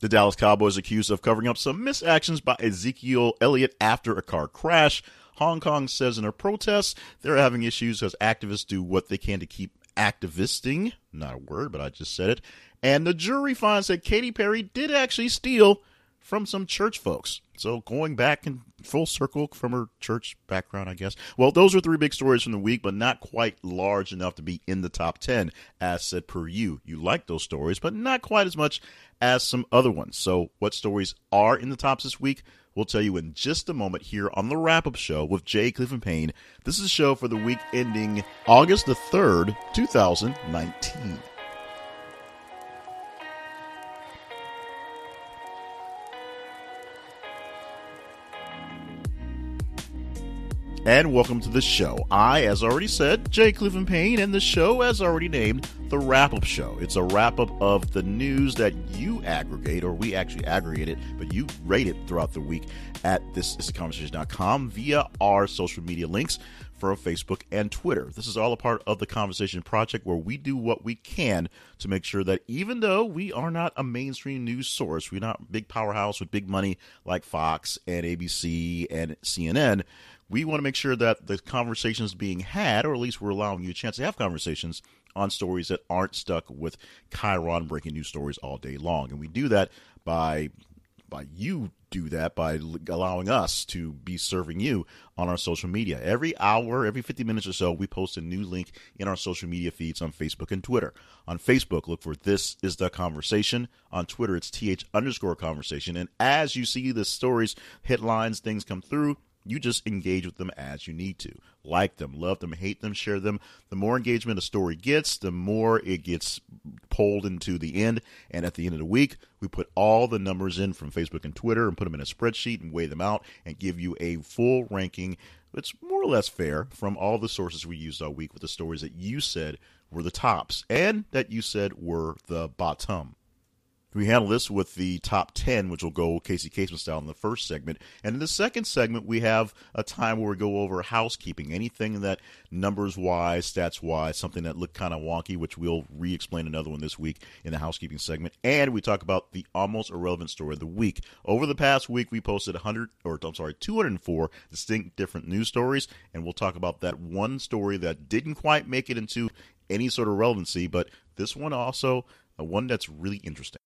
The Dallas Cowboys accused of covering up some misactions by Ezekiel Elliott after a car crash. Hong Kong says in a protest they're having issues as activists do what they can to keep activisting. Not a word, but I just said it. And the jury finds that Katy Perry did actually steal from some church folks. So going back in full circle from her church background, I guess. Well, those are three big stories from the week, but not quite large enough to be in the top 10, as said per you. You like those stories, but not quite as much as some other ones. So what stories are in the tops this week? We'll tell you in just a moment here on the wrap up show with Jay Clifton Payne. This is a show for the week ending August the 3rd, 2019. And welcome to the show. I, as already said, Jay Clifton Payne, and the show, as already named, the Wrap Up Show. It's a wrap up of the news that you aggregate, or we actually aggregate it, but you rate it throughout the week at thisistheconversation.com via our social media links for Facebook and Twitter. This is all a part of the Conversation Project where we do what we can to make sure that even though we are not a mainstream news source, we're not big powerhouse with big money like Fox and ABC and CNN, we want to make sure that the conversations being had, or at least we're allowing you a chance to have conversations on stories that aren't stuck with chyron breaking news stories all day long. And we do that by by you do that by allowing us to be serving you on our social media. Every hour, every 50 minutes or so, we post a new link in our social media feeds on Facebook and Twitter. On Facebook, look for This is the Conversation. On Twitter, it's TH underscore conversation. And as you see the stories, headlines, things come through, you just engage with them as you need to. Like them, love them, hate them, share them. The more engagement a story gets, the more it gets pulled into the end. And at the end of the week, we put all the numbers in from Facebook and Twitter and put them in a spreadsheet and weigh them out and give you a full ranking. It's more or less fair from all the sources we used all week with the stories that you said were the tops and that you said were the bottom. We handle this with the top 10, which will go Casey Kasem style in the first segment. And in the second segment, we have a time where we go over housekeeping, anything that numbers wise, stats wise, something that looked kind of wonky, which we'll re explain another one this week in the housekeeping segment. And we talk about the almost irrelevant story of the week. Over the past week, we posted 100, or I'm sorry, 204 distinct different news stories. And we'll talk about that one story that didn't quite make it into any sort of relevancy, but this one also, uh, one that's really interesting.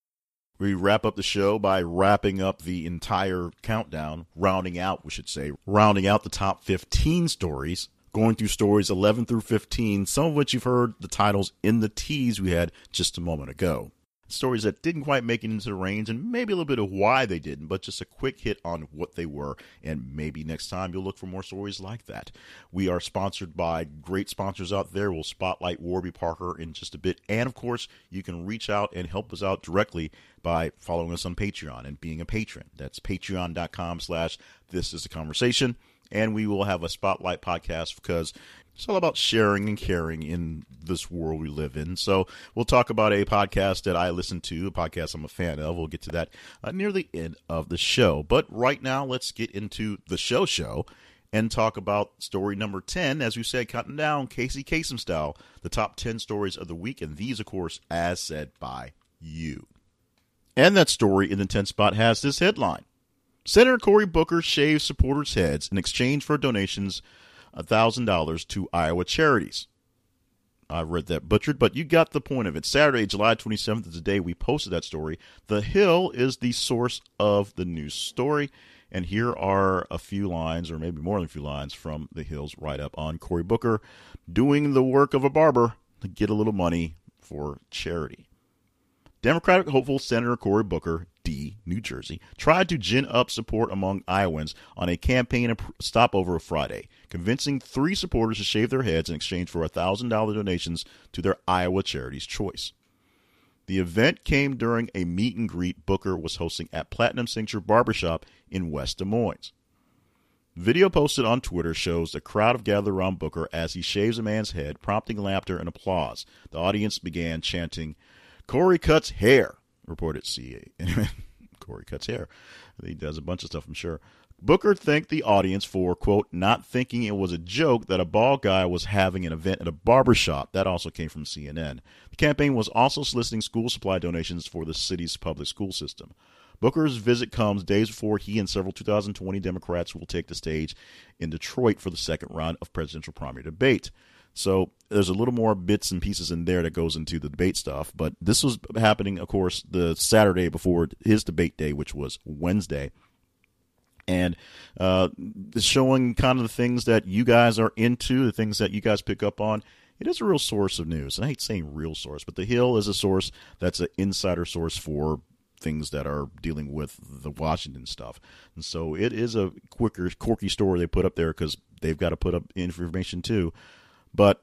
We wrap up the show by wrapping up the entire countdown, rounding out, we should say, rounding out the top 15 stories, going through stories 11 through 15, some of which you've heard the titles in the tease we had just a moment ago stories that didn't quite make it into the range and maybe a little bit of why they didn't, but just a quick hit on what they were. And maybe next time you'll look for more stories like that. We are sponsored by great sponsors out there. We'll spotlight Warby Parker in just a bit. And of course, you can reach out and help us out directly by following us on Patreon and being a patron. That's patreon.com slash this is a conversation. And we will have a spotlight podcast because it's all about sharing and caring in this world we live in. So we'll talk about a podcast that I listen to, a podcast I'm a fan of. We'll get to that uh, near the end of the show. But right now, let's get into the show show and talk about story number 10. As we said, counting down Casey Kasem style, the top 10 stories of the week. And these, of course, as said by you. And that story in the 10 spot has this headline Senator Cory Booker shaves supporters' heads in exchange for donations $1,000 to Iowa charities. I've read that butchered, but you got the point of it. Saturday, July 27th is the day we posted that story. The Hill is the source of the news story. And here are a few lines, or maybe more than a few lines, from the Hill's write up on Cory Booker doing the work of a barber to get a little money for charity. Democratic hopeful Senator Cory Booker, D, New Jersey, tried to gin up support among Iowans on a campaign stopover Friday, convincing three supporters to shave their heads in exchange for $1,000 donations to their Iowa charity's choice. The event came during a meet and greet Booker was hosting at Platinum Signature Barbershop in West Des Moines. Video posted on Twitter shows the crowd have gathered around Booker as he shaves a man's head, prompting laughter and applause. The audience began chanting, Cory cuts hair, reported CA. Cory cuts hair. He does a bunch of stuff, I'm sure. Booker thanked the audience for, quote, not thinking it was a joke that a bald guy was having an event at a barber shop. That also came from CNN. The campaign was also soliciting school supply donations for the city's public school system. Booker's visit comes days before he and several 2020 Democrats will take the stage in Detroit for the second round of presidential primary debate. So there's a little more bits and pieces in there that goes into the debate stuff. But this was happening, of course, the Saturday before his debate day, which was Wednesday and uh, showing kind of the things that you guys are into, the things that you guys pick up on. It is a real source of news. And I hate saying real source, but The Hill is a source that's an insider source for things that are dealing with the Washington stuff. And so it is a quicker, quirky story they put up there because they've got to put up information too. But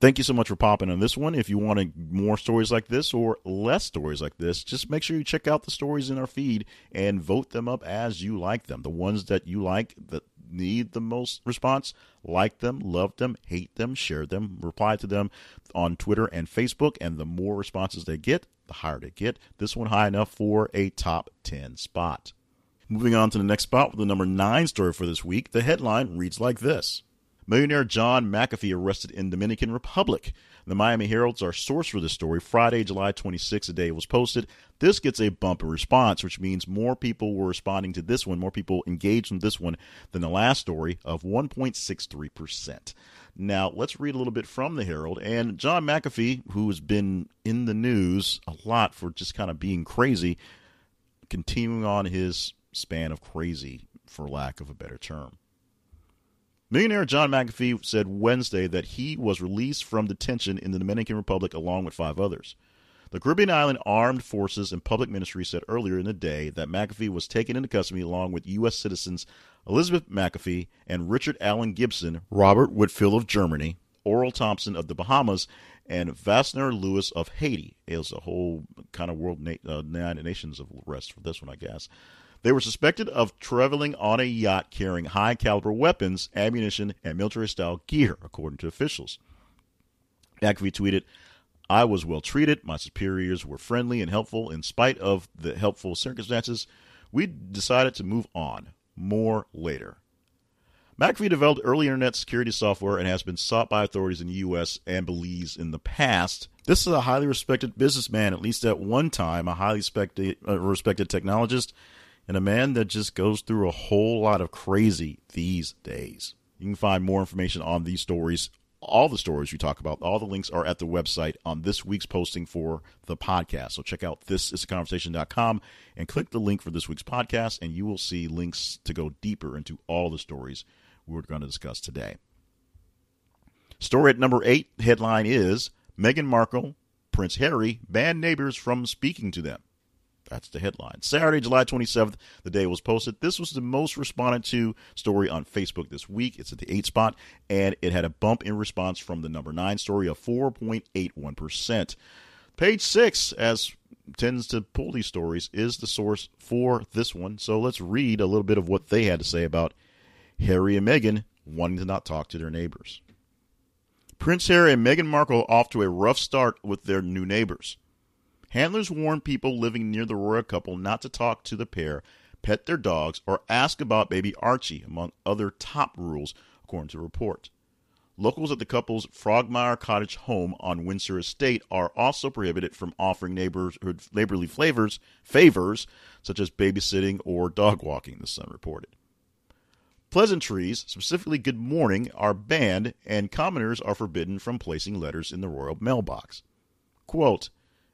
Thank you so much for popping on this one. If you want more stories like this or less stories like this, just make sure you check out the stories in our feed and vote them up as you like them. The ones that you like that need the most response, like them, love them, hate them, share them, reply to them on Twitter and Facebook. And the more responses they get, the higher they get. This one high enough for a top 10 spot. Moving on to the next spot with the number nine story for this week, the headline reads like this. Millionaire John McAfee arrested in Dominican Republic. The Miami Herald's our source for this story. Friday, July 26th, the day it was posted. This gets a bumper response, which means more people were responding to this one, more people engaged in this one than the last story of 1.63%. Now, let's read a little bit from the Herald. And John McAfee, who has been in the news a lot for just kind of being crazy, continuing on his span of crazy, for lack of a better term. Millionaire John McAfee said Wednesday that he was released from detention in the Dominican Republic along with five others. The Caribbean island armed forces and public ministry said earlier in the day that McAfee was taken into custody along with U.S. citizens Elizabeth McAfee and Richard Allen Gibson, Robert Whitfield of Germany, Oral Thompson of the Bahamas, and Vasner Lewis of Haiti. It was a whole kind of world na- uh, nations of rest for this one, I guess. They were suspected of traveling on a yacht carrying high caliber weapons, ammunition, and military style gear, according to officials. McAfee tweeted, I was well treated. My superiors were friendly and helpful. In spite of the helpful circumstances, we decided to move on. More later. McAfee developed early internet security software and has been sought by authorities in the U.S. and Belize in the past. This is a highly respected businessman, at least at one time, a highly respected, uh, respected technologist and a man that just goes through a whole lot of crazy these days. You can find more information on these stories, all the stories we talk about. All the links are at the website on this week's posting for the podcast. So check out thisisaconversation.com and click the link for this week's podcast, and you will see links to go deeper into all the stories we're going to discuss today. Story at number eight headline is Meghan Markle, Prince Harry ban neighbors from speaking to them. That's the headline. Saturday, July 27th, the day was posted. This was the most responded to story on Facebook this week. It's at the eight spot, and it had a bump in response from the number nine story of 4.81%. Page six, as tends to pull these stories, is the source for this one. So let's read a little bit of what they had to say about Harry and Meghan wanting to not talk to their neighbors. Prince Harry and Meghan Markle off to a rough start with their new neighbors. Handlers warn people living near the royal couple not to talk to the pair, pet their dogs, or ask about baby Archie, among other top rules, according to report. Locals at the couple's Frogmore Cottage home on Windsor Estate are also prohibited from offering neighborhood neighborly flavors, favors, such as babysitting or dog walking, the Sun reported. Pleasantries, specifically good morning, are banned, and commoners are forbidden from placing letters in the royal mailbox. Quote,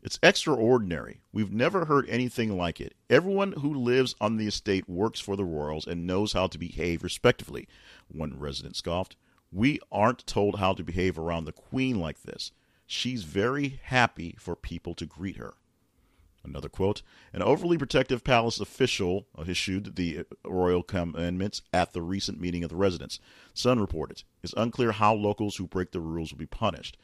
it's extraordinary. We've never heard anything like it. Everyone who lives on the estate works for the royals and knows how to behave respectively, one resident scoffed. We aren't told how to behave around the queen like this. She's very happy for people to greet her. Another quote An overly protective palace official issued the royal commandments at the recent meeting of the residents. Sun reported. It's unclear how locals who break the rules will be punished.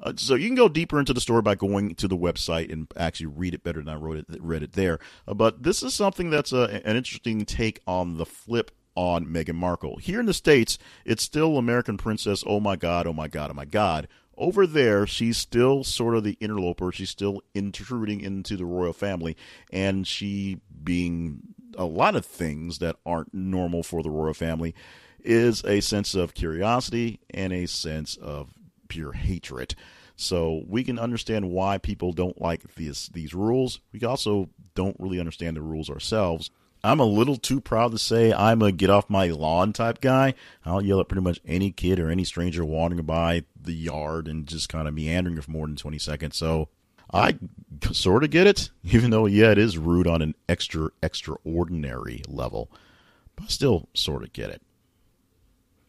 Uh, so you can go deeper into the story by going to the website and actually read it better than I wrote it, read it there. Uh, but this is something that's a, an interesting take on the flip on Meghan Markle. Here in the States, it's still American Princess, oh my God, oh my God, oh my God. Over there, she's still sort of the interloper. She's still intruding into the royal family, and she being a lot of things that aren't normal for the royal family is a sense of curiosity and a sense of pure hatred. So we can understand why people don't like these these rules. We also don't really understand the rules ourselves. I'm a little too proud to say I'm a get off my lawn type guy. I'll yell at pretty much any kid or any stranger wandering by the yard and just kind of meandering for more than 20 seconds. So I sort of get it, even though, yeah, it is rude on an extra, extraordinary level, but I still sort of get it.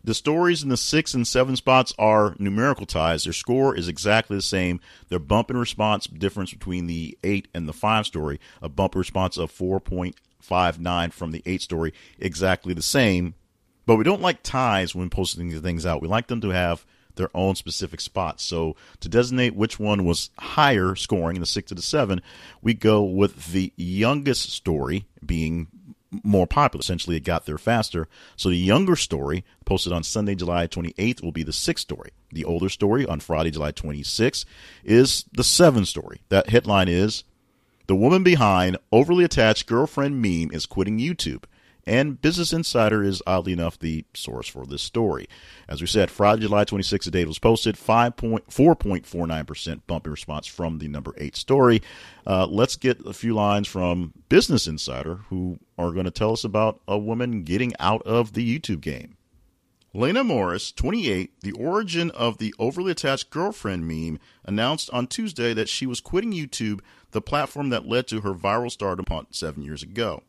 The stories in the six and seven spots are numerical ties. Their score is exactly the same. Their bump and response difference between the eight and the five story, a bump response of 4.59 from the eight story, exactly the same. But we don't like ties when posting the things out. We like them to have their own specific spots. So to designate which one was higher scoring in the six to the seven, we go with the youngest story being more popular. Essentially, it got there faster. So the younger story, posted on Sunday, July 28th, will be the sixth story. The older story on Friday, July 26th, is the seventh story. That headline is The Woman Behind Overly Attached Girlfriend Meme is Quitting YouTube and Business Insider is oddly enough the source for this story. As we said, Friday, July 26th, the date was posted, 4.49% bump in response from the number eight story. Uh, let's get a few lines from Business Insider, who are going to tell us about a woman getting out of the YouTube game. Laina Morris, 28, the origin of the overly attached girlfriend meme, announced on Tuesday that she was quitting YouTube, the platform that led to her viral stardom seven years ago.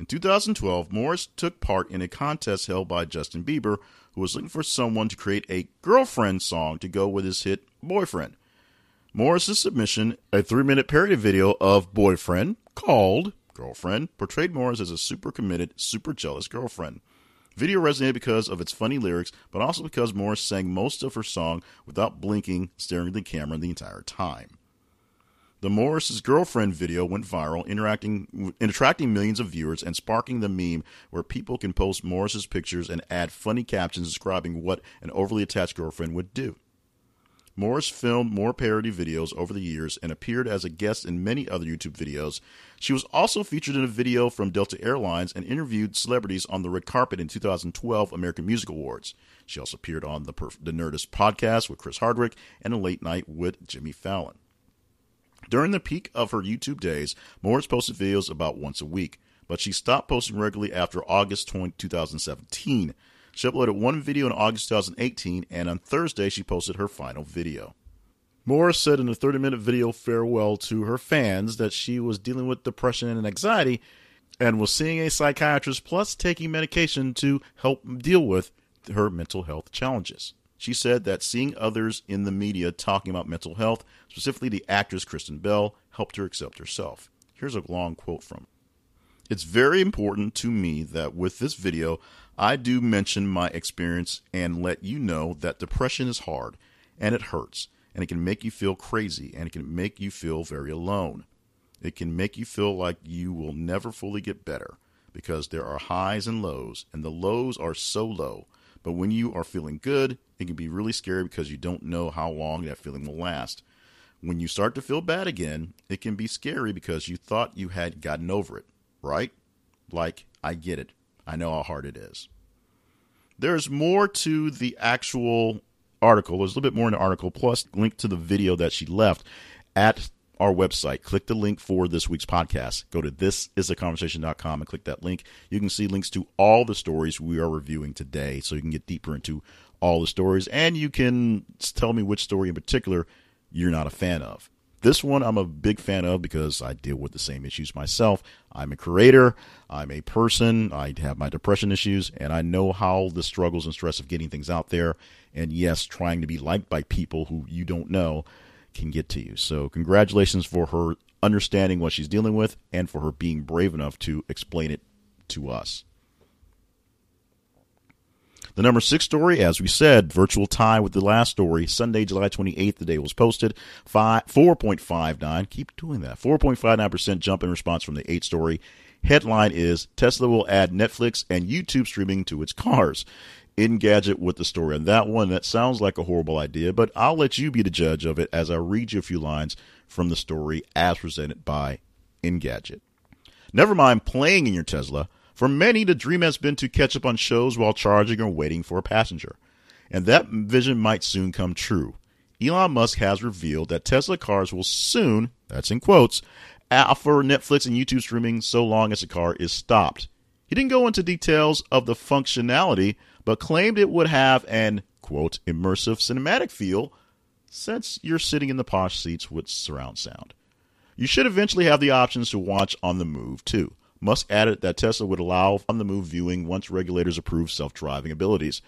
In 2012, Morris took part in a contest held by Justin Bieber, who was looking for someone to create a girlfriend song to go with his hit Boyfriend. Morris's submission, a three minute parody video of Boyfriend called Girlfriend, portrayed Morris as a super committed, super jealous girlfriend. Video resonated because of its funny lyrics, but also because Morris sang most of her song without blinking, staring at the camera the entire time. The Morris's girlfriend video went viral, interacting, attracting millions of viewers and sparking the meme where people can post Morris's pictures and add funny captions describing what an overly attached girlfriend would do. Morris filmed more parody videos over the years and appeared as a guest in many other YouTube videos. She was also featured in a video from Delta Airlines and interviewed celebrities on the red carpet in 2012 American Music Awards. She also appeared on the, the Nerdist podcast with Chris Hardwick and a late night with Jimmy Fallon. During the peak of her YouTube days, Morris posted videos about once a week, but she stopped posting regularly after August 20, 2017. She uploaded one video in August 2018, and on Thursday, she posted her final video. Morris said in a 30 minute video farewell to her fans that she was dealing with depression and anxiety and was seeing a psychiatrist plus taking medication to help deal with her mental health challenges. She said that seeing others in the media talking about mental health, specifically the actress Kristen Bell, helped her accept herself. Here's a long quote from her. It's very important to me that with this video, I do mention my experience and let you know that depression is hard and it hurts and it can make you feel crazy and it can make you feel very alone. It can make you feel like you will never fully get better because there are highs and lows, and the lows are so low but when you are feeling good, it can be really scary because you don't know how long that feeling will last. When you start to feel bad again, it can be scary because you thought you had gotten over it, right? Like, I get it. I know how hard it is. There's more to the actual article. There's a little bit more in the article, plus link to the video that she left at our website. Click the link for this week's podcast. Go to thisisaconversation.com and click that link. You can see links to all the stories we are reviewing today so you can get deeper into all the stories and you can tell me which story in particular you're not a fan of. This one I'm a big fan of because I deal with the same issues myself. I'm a creator, I'm a person, I have my depression issues, and I know how the struggles and stress of getting things out there. And yes, trying to be liked by people who you don't know can get to you. So, congratulations for her understanding what she's dealing with and for her being brave enough to explain it to us. The number six story, as we said, virtual tie with the last story. Sunday, July 28th, the day was posted. 5, 4.59, keep doing that. 4.59% jump in response from the eight story. Headline is Tesla will add Netflix and YouTube streaming to its cars. Engadget with the story on that one. That sounds like a horrible idea, but I'll let you be the judge of it as I read you a few lines from the story as presented by Engadget. Never mind playing in your Tesla. For many, the dream has been to catch up on shows while charging or waiting for a passenger. And that vision might soon come true. Elon Musk has revealed that Tesla cars will soon, that's in quotes, offer Netflix and YouTube streaming so long as the car is stopped. He didn't go into details of the functionality, but claimed it would have an, quote, immersive cinematic feel since you're sitting in the posh seats with surround sound. You should eventually have the options to watch on the move, too. Musk added that Tesla would allow on the move viewing once regulators approve self driving abilities.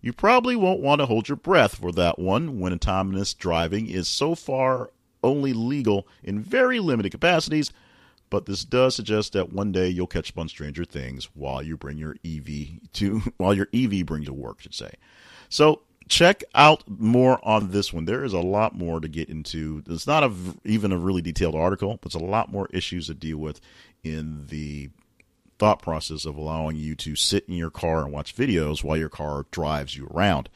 You probably won't want to hold your breath for that one when autonomous driving is so far only legal in very limited capacities, but this does suggest that one day you'll catch up on Stranger Things while you bring your EV to while your EV brings you to work, should say. So check out more on this one. There is a lot more to get into. It's not a, even a really detailed article, but it's a lot more issues to deal with in the thought process of allowing you to sit in your car and watch videos while your car drives you around.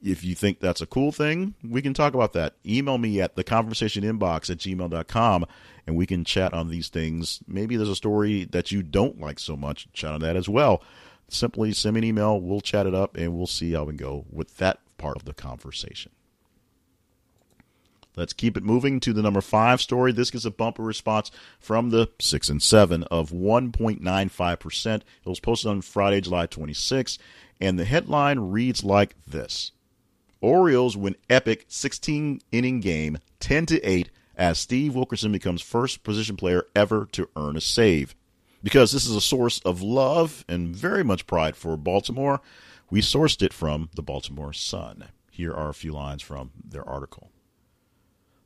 If you think that's a cool thing, we can talk about that. Email me at the conversation inbox at gmail.com and we can chat on these things. Maybe there's a story that you don't like so much, chat on that as well. Simply send me an email, we'll chat it up, and we'll see how we go with that part of the conversation. Let's keep it moving to the number five story. This gets a bumper response from the six and seven of 1.95%. It was posted on Friday, July 26, and the headline reads like this Orioles win epic 16 inning game 10 to 8 as Steve Wilkerson becomes first position player ever to earn a save. Because this is a source of love and very much pride for Baltimore, we sourced it from the Baltimore Sun. Here are a few lines from their article.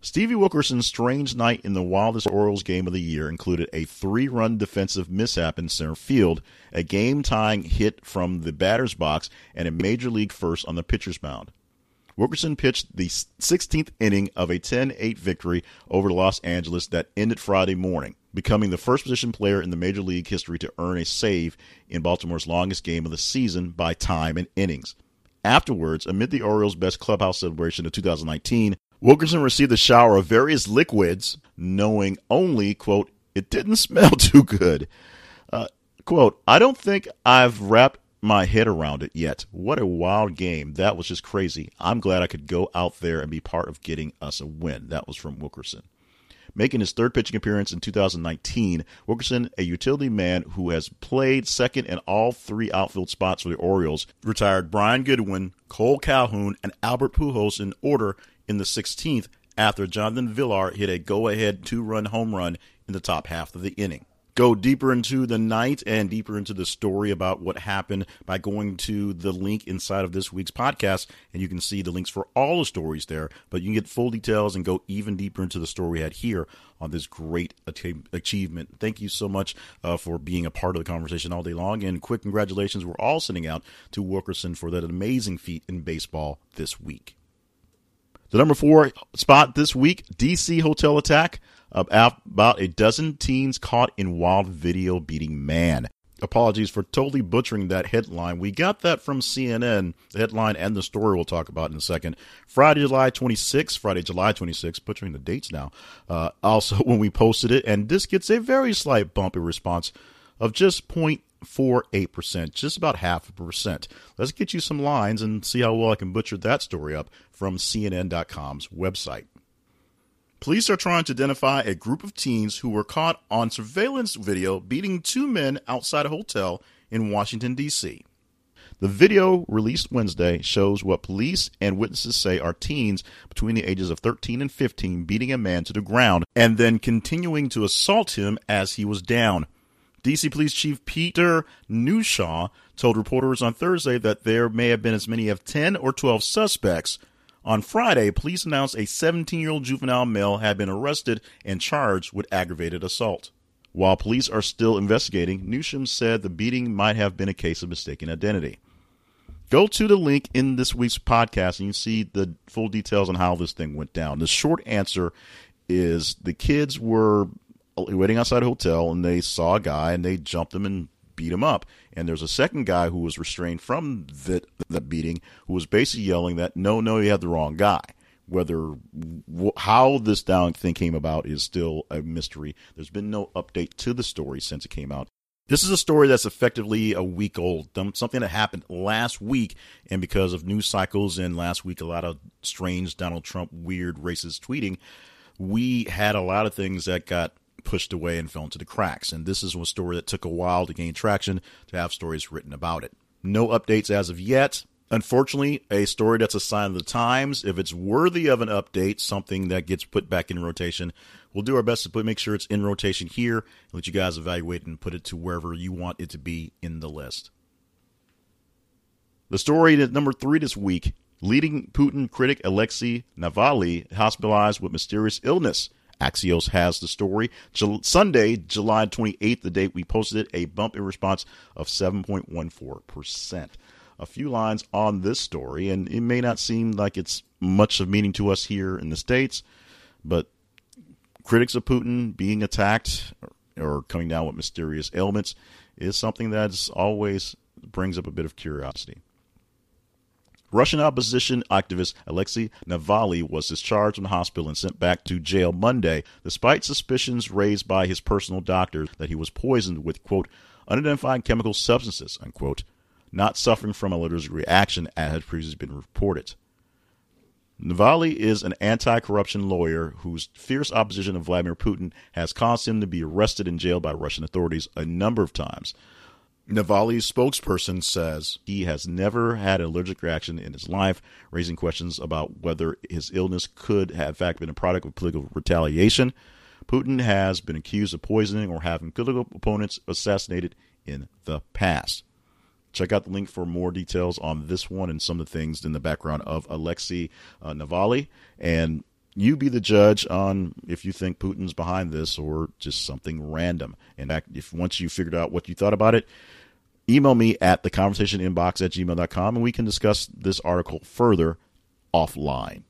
Stevie Wilkerson's strange night in the wildest Orioles game of the year included a three run defensive mishap in center field, a game tying hit from the batter's box, and a major league first on the pitcher's mound. Wilkerson pitched the 16th inning of a 10 8 victory over Los Angeles that ended Friday morning, becoming the first position player in the Major League history to earn a save in Baltimore's longest game of the season by time and innings. Afterwards, amid the Orioles' best clubhouse celebration of 2019, Wilkerson received a shower of various liquids, knowing only, quote, it didn't smell too good. Uh, quote, I don't think I've wrapped my head around it yet. What a wild game. That was just crazy. I'm glad I could go out there and be part of getting us a win. That was from Wilkerson. Making his third pitching appearance in 2019, Wilkerson, a utility man who has played second in all three outfield spots for the Orioles, retired Brian Goodwin, Cole Calhoun, and Albert Pujols in order in the 16th after Jonathan Villar hit a go ahead two run home run in the top half of the inning. Go deeper into the night and deeper into the story about what happened by going to the link inside of this week's podcast, and you can see the links for all the stories there. But you can get full details and go even deeper into the story we had here on this great achievement. Thank you so much uh, for being a part of the conversation all day long, and quick congratulations we're all sending out to Wilkerson for that amazing feat in baseball this week. The number four spot this week DC hotel attack. About a dozen teens caught in wild video beating man. Apologies for totally butchering that headline. We got that from CNN, the headline and the story we'll talk about in a second. Friday, July 26th, Friday, July 26th, butchering the dates now. Uh, also, when we posted it, and this gets a very slight bumpy response of just 0.48%, just about half a percent. Let's get you some lines and see how well I can butcher that story up from CNN.com's website. Police are trying to identify a group of teens who were caught on surveillance video beating two men outside a hotel in Washington, D.C. The video released Wednesday shows what police and witnesses say are teens between the ages of 13 and 15 beating a man to the ground and then continuing to assault him as he was down. DC Police Chief Peter Newsham told reporters on Thursday that there may have been as many as 10 or 12 suspects. On Friday, police announced a 17 year old juvenile male had been arrested and charged with aggravated assault. While police are still investigating, Newsham said the beating might have been a case of mistaken identity. Go to the link in this week's podcast and you see the full details on how this thing went down. The short answer is the kids were waiting outside a hotel and they saw a guy and they jumped him and beat him up. And there's a second guy who was restrained from that, that beating who was basically yelling that, no, no, you had the wrong guy. Whether how this down thing came about is still a mystery. There's been no update to the story since it came out. This is a story that's effectively a week old. Something that happened last week, and because of news cycles and last week, a lot of strange Donald Trump weird racist tweeting, we had a lot of things that got pushed away and fell into the cracks. And this is a story that took a while to gain traction to have stories written about it. No updates as of yet. Unfortunately, a story that's a sign of the times. If it's worthy of an update, something that gets put back in rotation, we'll do our best to put, make sure it's in rotation here, let you guys evaluate and put it to wherever you want it to be in the list. The story at number three this week leading Putin critic Alexei Navalny hospitalized with mysterious illness. Axios has the story. Sunday, July 28th, the date we posted it, a bump in response of 7.14% a few lines on this story, and it may not seem like it's much of meaning to us here in the States, but critics of Putin being attacked or, or coming down with mysterious ailments is something that always brings up a bit of curiosity. Russian opposition activist Alexei Navalny was discharged from the hospital and sent back to jail Monday, despite suspicions raised by his personal doctor that he was poisoned with, quote, unidentified chemical substances, unquote, not suffering from a allergic reaction as had previously been reported. Navalny is an anti corruption lawyer whose fierce opposition of Vladimir Putin has caused him to be arrested and jailed by Russian authorities a number of times. Navalny's spokesperson says he has never had an allergic reaction in his life, raising questions about whether his illness could have in fact been a product of political retaliation. Putin has been accused of poisoning or having political opponents assassinated in the past. Check out the link for more details on this one and some of the things in the background of Alexei uh, Navalny. And you be the judge on if you think Putin's behind this or just something random. And if once you figured out what you thought about it, email me at the conversation inbox at gmail.com and we can discuss this article further offline.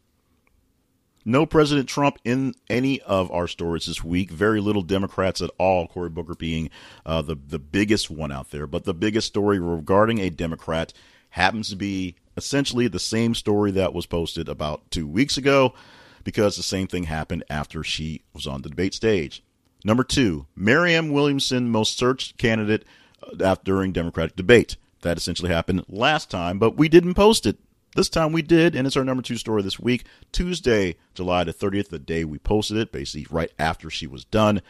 No President Trump in any of our stories this week. Very little Democrats at all. Cory Booker being uh, the the biggest one out there, but the biggest story regarding a Democrat happens to be essentially the same story that was posted about two weeks ago, because the same thing happened after she was on the debate stage. Number two, Marianne Williamson, most searched candidate uh, during Democratic debate. That essentially happened last time, but we didn't post it this time we did, and it's our number two story this week, Tuesday, July the 30th, the day we posted it, basically right after she was done.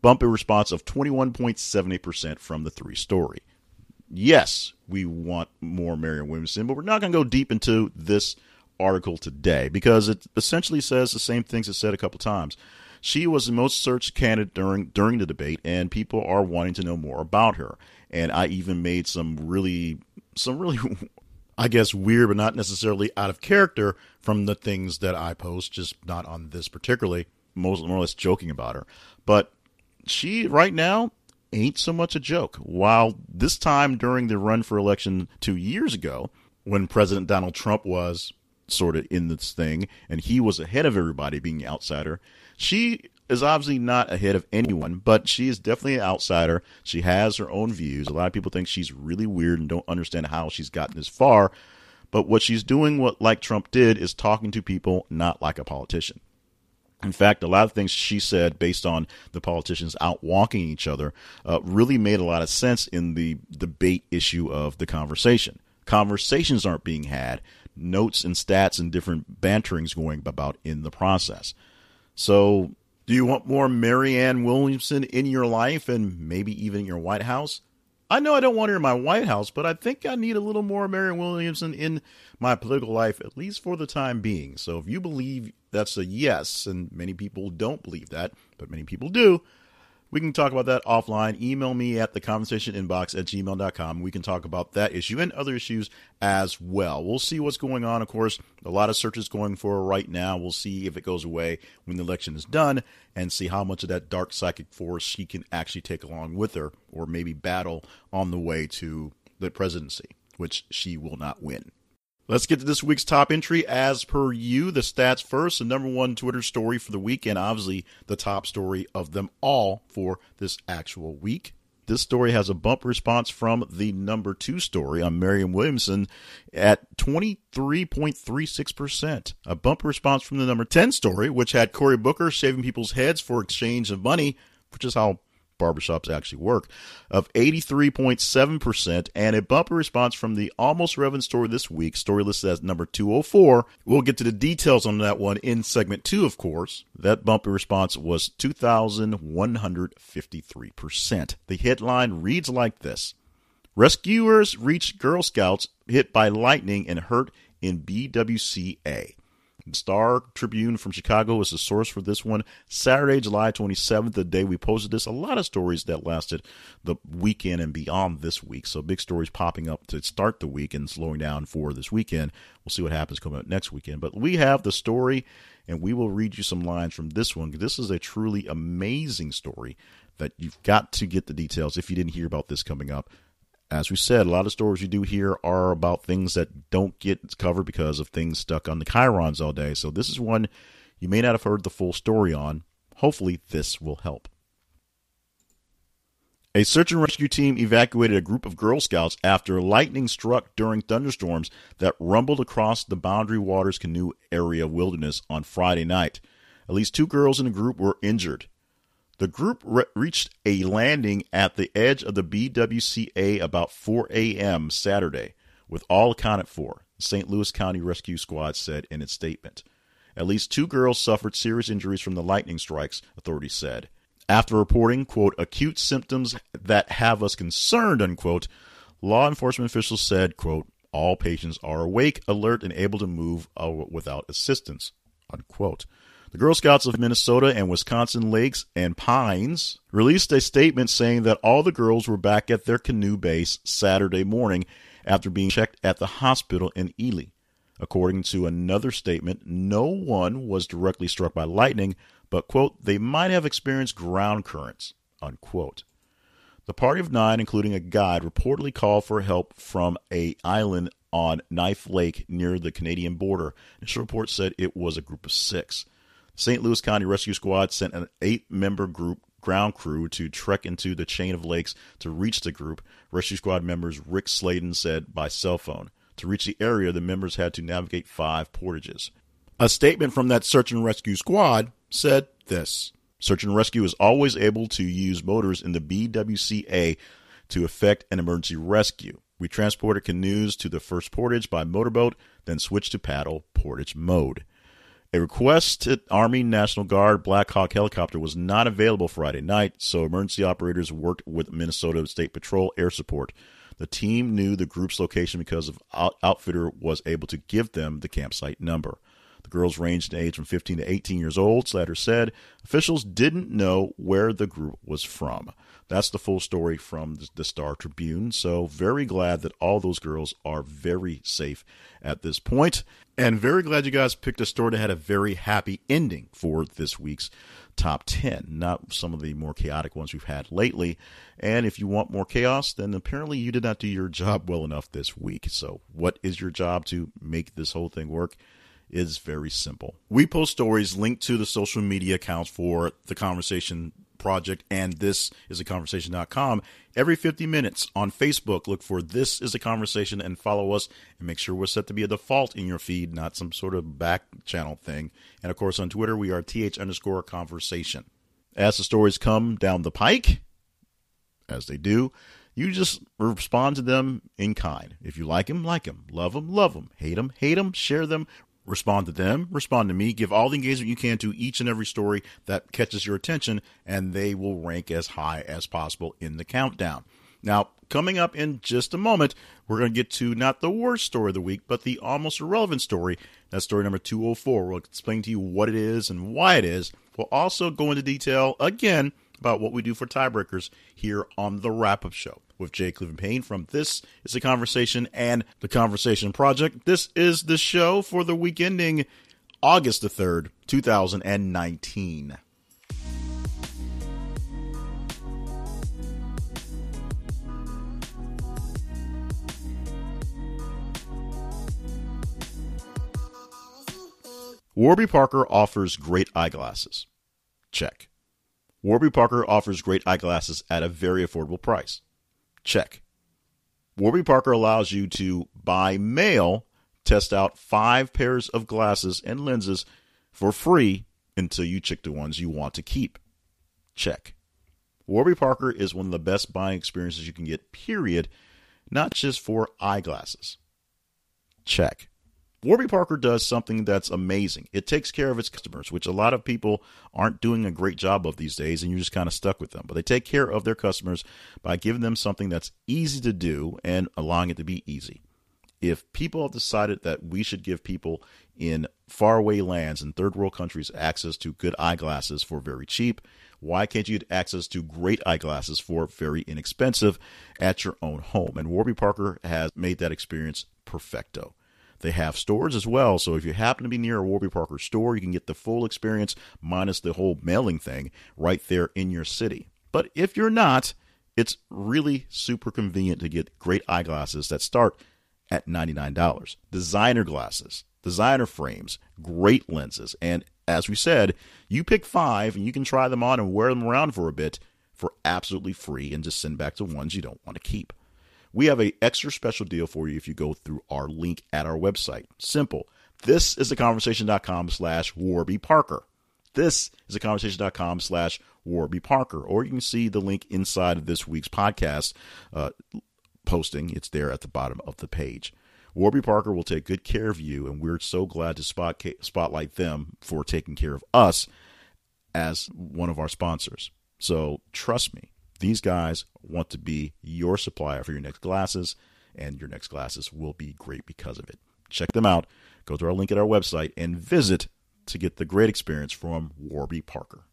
Bump in response of 21.78% from the three story. Yes, we want more Marianne Williamson, but we're not going to go deep into this article today because it essentially says the same things it said a couple times. She was the most searched candidate during during the debate, and people are wanting to know more about her. And I even made some really some really I guess, weird, but not necessarily out of character from the things that I post, just not on this particularly, most, more or less joking about her. But she, right now, ain't so much a joke. While this time during the run for election two years ago, when President Donald Trump was sort of in this thing and he was ahead of everybody being outsider, she is obviously not ahead of anyone, but she is definitely an outsider. She has her own views. A lot of people think she's really weird and don't understand how she's gotten this far. But what she's doing, what like Trump did, is talking to people not like a politician. In fact, a lot of things she said based on the politicians out walking each other uh, really made a lot of sense in the debate issue of the conversation. Conversations aren't being had, notes and stats and different banterings going about in the process. So do you want more Marianne Williamson in your life and maybe even in your White House? I know I don't want her in my White House, but I think I need a little more Marianne Williamson in my political life, at least for the time being. So if you believe that's a yes, and many people don't believe that, but many people do, we can talk about that offline. Email me at the conversation inbox at gmail.com. We can talk about that issue and other issues as well. We'll see what's going on. Of course, a lot of searches going for right now. We'll see if it goes away when the election is done and see how much of that dark psychic force she can actually take along with her or maybe battle on the way to the presidency, which she will not win. Let's get to this week's top entry. As per you, the stats first, the number one Twitter story for the week, and obviously the top story of them all for this actual week. this story has a bump response from the number two story on Marianne Williamson at 23.36%. A bump response from the number 10 story, which had Cory Booker shaving people's heads for exchange of money, which is how barbershops actually work, of 83.7%, and a bumper response from the Almost Relevant story this week, story listed as number 204. We'll get to the details on that one in segment two, of course. That bumper response was 2,153%. The headline reads like this Rescuers reach Girl Scouts hit by lightning and hurt in BWCA. Star Tribune from Chicago is the source for this one. Saturday, July 27th, the day we posted this. A lot of stories that lasted the weekend and beyond this week. So big stories popping up to start the week and slowing down for this weekend. We'll see what happens coming up next weekend. But we have the story, and we will read you some lines from this one. This is a truly amazing story that you've got to get the details if you didn't hear about this coming up as we said, a lot of stories you do here are about things that don't get covered because of things stuck on the chyrons all day. So this is one you may not have heard the full story on. Hopefully, this will help. A search and rescue team evacuated a group of Girl Scouts after lightning struck during thunderstorms that rumbled across the Boundary Waters Canoe Area wilderness on Friday night. At least two girls in the group were injured. The group re- reached a landing at the edge of the BWCA about 4 a.m. Saturday, with all accounted for, St. Louis County Rescue Squad said in its statement. At least two girls suffered serious injuries from the lightning strikes, authorities said. After reporting, quote, acute symptoms that have us concerned, unquote, law enforcement officials said, quote, all patients are awake, alert, and able to move uh, without assistance, unquote. The Girl Scouts of Minnesota and Wisconsin Lakes and Pines released a statement saying that all the girls were back at their canoe base Saturday morning after being checked at the hospital in Ely. According to another statement, no one was directly struck by lightning, but, quote, they might have experienced ground currents, unquote. The party of nine, including a guide, reportedly called for help from a island on Knife Lake near the Canadian border. Initial reports said it was a group of six. St. Louis County Rescue Squad sent an eight member group ground crew to trek into the chain of lakes to reach the group, Rescue Squad members Rick Sladen said by cell phone. To reach the area, the members had to navigate five portages. A statement from that search and rescue squad said this Search and rescue is always able to use motors in the BWCA to effect an emergency rescue. We transported canoes to the first portage by motorboat, then switched to paddle portage mode. A requested Army National Guard Black Hawk helicopter was not available Friday night, so emergency operators worked with Minnesota State Patrol Air Support. The team knew the group's location because of outfitter was able to give them the campsite number. The girls ranged in age from 15 to 18 years old, Slater said. Officials didn't know where the group was from. That's the full story from the Star Tribune. So, very glad that all those girls are very safe at this point. And very glad you guys picked a story that had a very happy ending for this week's top 10, not some of the more chaotic ones we've had lately. And if you want more chaos, then apparently you did not do your job well enough this week. So, what is your job to make this whole thing work? Is very simple. We post stories linked to the social media accounts for the conversation project and this is a conversation.com every 50 minutes on facebook look for this is a conversation and follow us and make sure we're set to be a default in your feed not some sort of back channel thing and of course on twitter we are th underscore conversation as the stories come down the pike as they do you just respond to them in kind. If you like them, like them. Love them, love them. Hate them, hate them. Share them, respond to them, respond to me, give all the engagement you can to each and every story that catches your attention, and they will rank as high as possible in the countdown. Now, coming up in just a moment, we're going to get to not the worst story of the week, but the almost irrelevant story. That's story number 204. We'll explain to you what it is and why it is. We'll also go into detail again about what we do for tiebreakers here on the wrap up show with Jay Cleveland Payne from This is a Conversation and the Conversation Project. This is the show for the week ending August the 3rd, 2019. Warby Parker offers great eyeglasses. Check. Warby Parker offers great eyeglasses at a very affordable price. Check. Warby Parker allows you to, by mail, test out five pairs of glasses and lenses for free until you check the ones you want to keep. Check. Warby Parker is one of the best buying experiences you can get, period, not just for eyeglasses. Check. Warby Parker does something that's amazing. It takes care of its customers, which a lot of people aren't doing a great job of these days, and you're just kind of stuck with them. But they take care of their customers by giving them something that's easy to do and allowing it to be easy. If people have decided that we should give people in faraway lands and third world countries access to good eyeglasses for very cheap, why can't you get access to great eyeglasses for very inexpensive at your own home? And Warby Parker has made that experience perfecto. They have stores as well, so if you happen to be near a Warby Parker store, you can get the full experience minus the whole mailing thing right there in your city. But if you're not, it's really super convenient to get great eyeglasses that start at $99. Designer glasses, designer frames, great lenses, and as we said, you pick five and you can try them on and wear them around for a bit for absolutely free and just send back the ones you don't want to keep. We have a extra special deal for you if you go through our link at our website. Simple. This is the conversation.com slash Warby Parker. This is the conversation.com slash Warby Parker. Or you can see the link inside of this week's podcast uh, posting. It's there at the bottom of the page. Warby Parker will take good care of you, and we're so glad to spot, spotlight them for taking care of us as one of our sponsors. So trust me, these guys want to be your supplier for your next glasses, and your next glasses will be great because of it. Check them out. Go to our link at our website and visit to get the great experience from Warby Parker.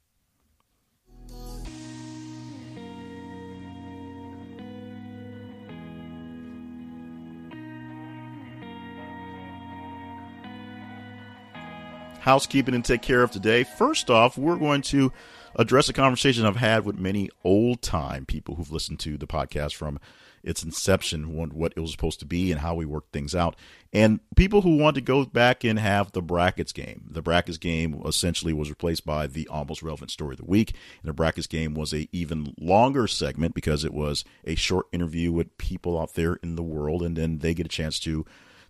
housekeeping and take care of today. First off, we're going to address a conversation I've had with many old time people who've listened to the podcast from its inception, what it was supposed to be, and how we worked things out. And people who want to go back and have the brackets game. The brackets game essentially was replaced by the almost relevant story of the week. And the brackets game was a even longer segment because it was a short interview with people out there in the world, and then they get a chance to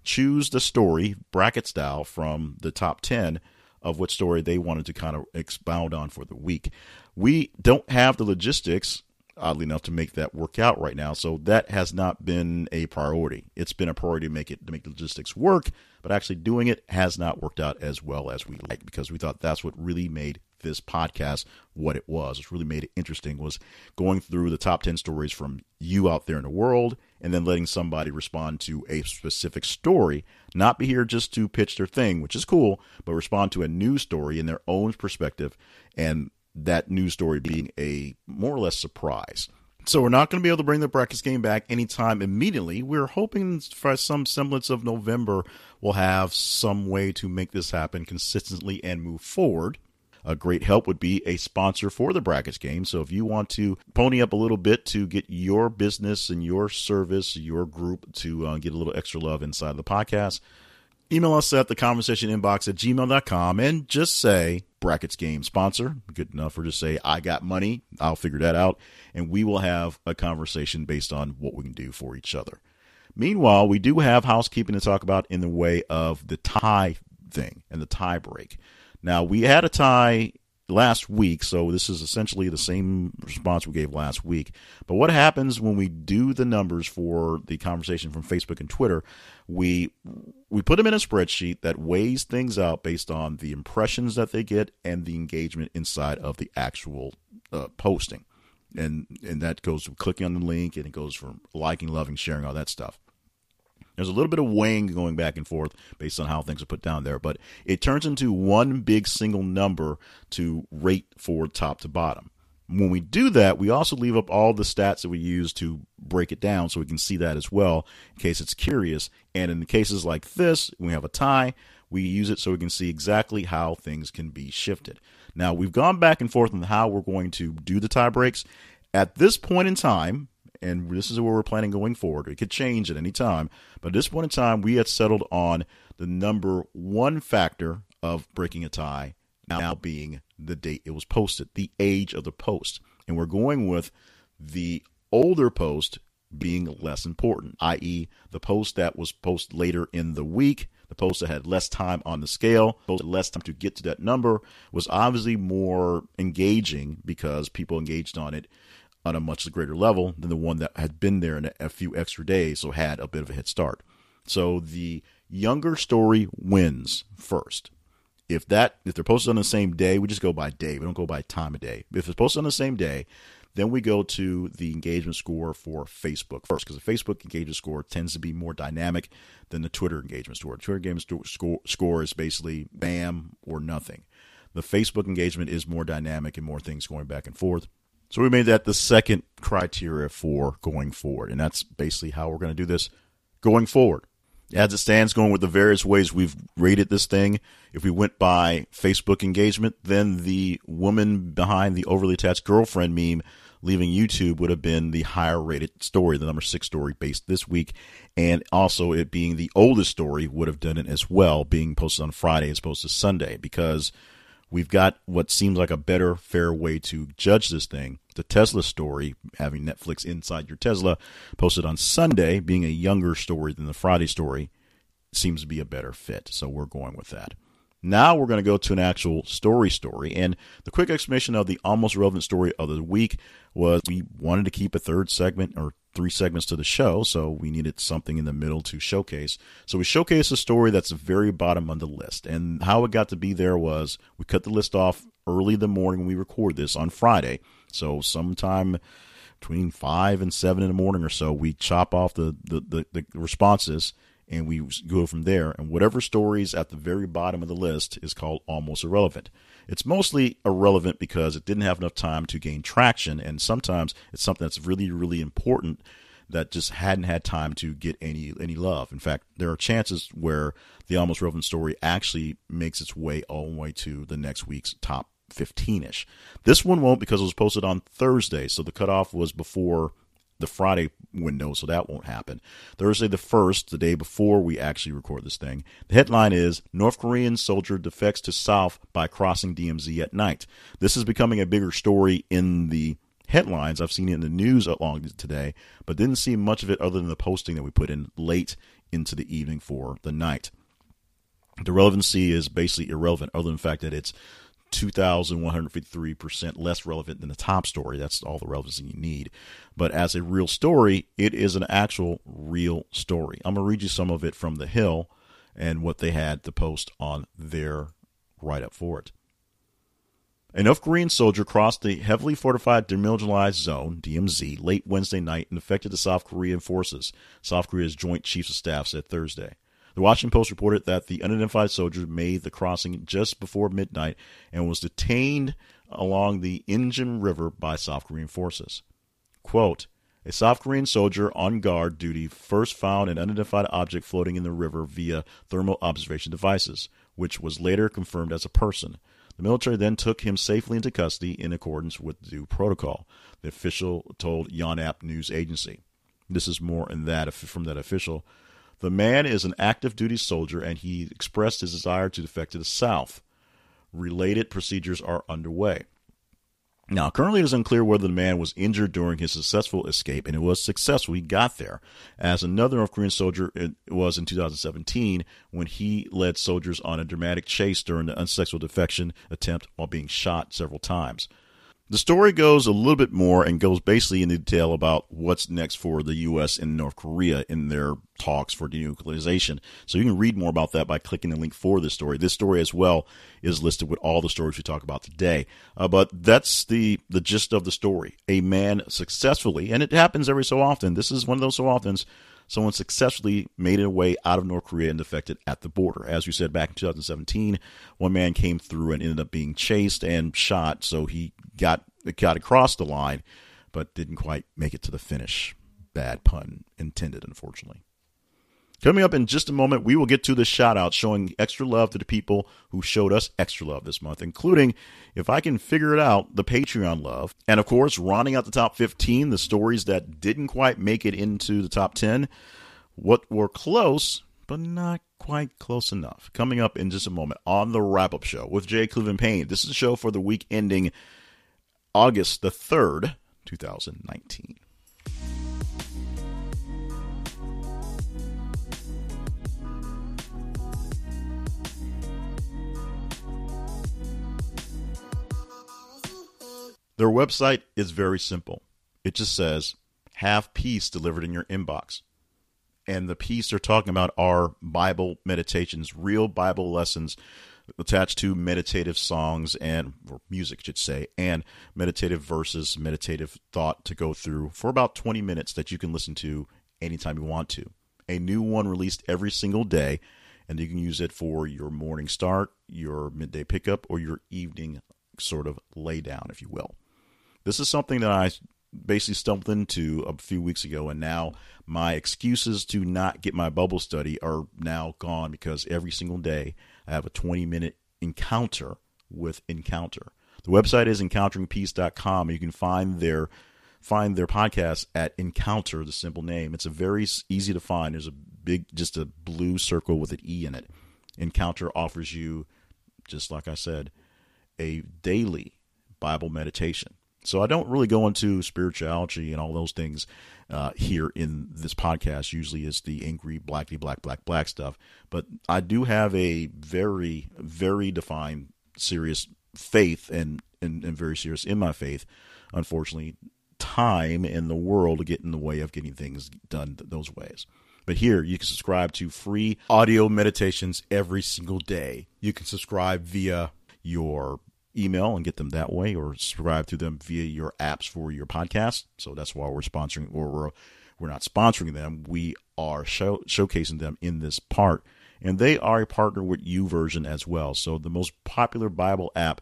choose the story bracket style from the top 10 of what story they wanted to kind of expound on for the week. We don't have the logistics, oddly enough, to make that work out right now. So that has not been a priority. It's been a priority to make it to make the logistics work, but actually doing it has not worked out as well as we like because we thought that's what really made this podcast what it was. It's really made it interesting was going through the top 10 stories from you out there in the world and then letting somebody respond to a specific story, not be here just to pitch their thing, which is cool, but respond to a news story in their own perspective and that news story being a more or less surprise. So we're not going to be able to bring the brackets game back anytime immediately. We're hoping for some semblance of November we'll have some way to make this happen consistently and move forward. A great help would be a sponsor for the brackets game. So if you want to pony up a little bit to get your business and your service, your group to uh, get a little extra love inside of the podcast, email us at the conversation inbox at gmail.com and just say brackets game sponsor. Good enough for just say, I got money. I'll figure that out. And we will have a conversation based on what we can do for each other. Meanwhile, we do have housekeeping to talk about in the way of the tie thing and the tie break. Now, we had a tie last week, so this is essentially the same response we gave last week. But what happens when we do the numbers for the conversation from Facebook and Twitter? We we put them in a spreadsheet that weighs things out based on the impressions that they get and the engagement inside of the actual uh, posting. And and that goes from clicking on the link and it goes from liking, loving, sharing, all that stuff. There's a little bit of weighing going back and forth based on how things are put down there, but it turns into one big single number to rate for top to bottom. When we do that, we also leave up all the stats that we use to break it down so we can see that as well in case it's curious. And in the cases like this, we have a tie, we use it so we can see exactly how things can be shifted. Now, we've gone back and forth on how we're going to do the tie breaks. At this point in time, and this is where we're planning going forward. It could change at any time, but at this point in time, we had settled on the number one factor of breaking a tie now being the date it was posted, the age of the post. And we're going with the older post being less important, i.e., the post that was posted later in the week, the post that had less time on the scale, less time to get to that number, was obviously more engaging because people engaged on it on a much greater level than the one that had been there in a few extra days, so had a bit of a head start. So the younger story wins first. If that if they're posted on the same day, we just go by day. We don't go by time of day. If it's posted on the same day, then we go to the engagement score for Facebook first, because the Facebook engagement score tends to be more dynamic than the Twitter engagement score. Twitter engagement score, score is basically bam or nothing. The Facebook engagement is more dynamic and more things going back and forth. So we made that the second criteria for going forward, and that's basically how we're going to do this going forward. As it stands, going with the various ways we've rated this thing, if we went by Facebook engagement, then the woman behind the overly attached girlfriend meme leaving YouTube would have been the higher rated story, the number six story based this week. And also, it being the oldest story would have done it as well, being posted on Friday as opposed to Sunday, because we've got what seems like a better, fair way to judge this thing. The Tesla story, having Netflix inside your Tesla, posted on Sunday, being a younger story than the Friday story, seems to be a better fit. So we're going with that. Now we're going to go to an actual story story. And the quick explanation of the almost relevant story of the week was we wanted to keep a third segment or three segments to the show, so we needed something in the middle to showcase. So we showcased a story that's the very bottom of the list. And how it got to be there was we cut the list off early in the morning we record this on Friday. So sometime between five and seven in the morning or so, we chop off the, the, the, the responses and we go from there. And whatever stories at the very bottom of the list is called almost irrelevant. It's mostly irrelevant because it didn't have enough time to gain traction, and sometimes it's something that's really, really important that just hadn't had time to get any any love. In fact, there are chances where the almost relevant story actually makes its way all the way to the next week's top 15ish. This one won't because it was posted on Thursday, so the cutoff was before the Friday window, so that won't happen. Thursday the 1st, the day before we actually record this thing. The headline is North Korean soldier defects to South by crossing DMZ at night. This is becoming a bigger story in the headlines. I've seen it in the news along today, but didn't see much of it other than the posting that we put in late into the evening for the night. The relevancy is basically irrelevant, other than the fact that it's 2,153% less relevant than the top story. That's all the relevancy you need. But as a real story, it is an actual real story. I'm going to read you some of it from The Hill and what they had to post on their write up for it. A North Korean soldier crossed the heavily fortified demilitarized zone, DMZ, late Wednesday night and affected the South Korean forces, South Korea's Joint Chiefs of Staff said Thursday. The Washington Post reported that the unidentified soldier made the crossing just before midnight and was detained along the Imjin River by South Korean forces. Quote, a South Korean soldier on guard duty first found an unidentified object floating in the river via thermal observation devices, which was later confirmed as a person. The military then took him safely into custody in accordance with due protocol, the official told Yonhap News Agency. This is more in that from that official. The man is an active duty soldier and he expressed his desire to defect to the South. Related procedures are underway. Now, currently it is unclear whether the man was injured during his successful escape, and it was successful. He got there, as another North Korean soldier was in 2017 when he led soldiers on a dramatic chase during the unsuccessful defection attempt while being shot several times. The story goes a little bit more and goes basically into detail about what's next for the U.S. and North Korea in their talks for denuclearization. So you can read more about that by clicking the link for this story. This story as well is listed with all the stories we talk about today. Uh, but that's the the gist of the story. A man successfully, and it happens every so often. This is one of those so often's someone successfully made a way out of North Korea and defected at the border. As we said back in 2017, one man came through and ended up being chased and shot, so he got got across the line, but didn't quite make it to the finish. Bad pun intended, unfortunately. Coming up in just a moment, we will get to the shout out showing extra love to the people who showed us extra love this month, including, if I can figure it out, the Patreon love. And of course, rounding out the top 15, the stories that didn't quite make it into the top 10, what were close, but not quite close enough. Coming up in just a moment on the wrap up show with Jay Cleveland Payne. This is a show for the week ending August the 3rd, 2019. Their website is very simple. It just says, have peace delivered in your inbox. And the peace they're talking about are Bible meditations, real Bible lessons attached to meditative songs and music, I should say, and meditative verses, meditative thought to go through for about 20 minutes that you can listen to anytime you want to. A new one released every single day, and you can use it for your morning start, your midday pickup, or your evening sort of lay down, if you will. This is something that I basically stumbled into a few weeks ago, and now my excuses to not get my bubble study are now gone because every single day I have a 20 minute encounter with Encounter. The website is encounteringpeace.com. You can find their find their podcast at Encounter, the simple name. It's a very easy to find. There's a big, just a blue circle with an E in it. Encounter offers you, just like I said, a daily Bible meditation. So I don't really go into spirituality and all those things uh, here in this podcast. Usually it's the angry blacky black black black stuff, but I do have a very very defined serious faith and and, and very serious in my faith. Unfortunately, time in the world get in the way of getting things done those ways. But here, you can subscribe to free audio meditations every single day. You can subscribe via your email and get them that way or subscribe to them via your apps for your podcast. So that's why we're sponsoring or we're we're not sponsoring them. We are show, showcasing them in this part. And they are a partner with YouVersion as well. So the most popular Bible app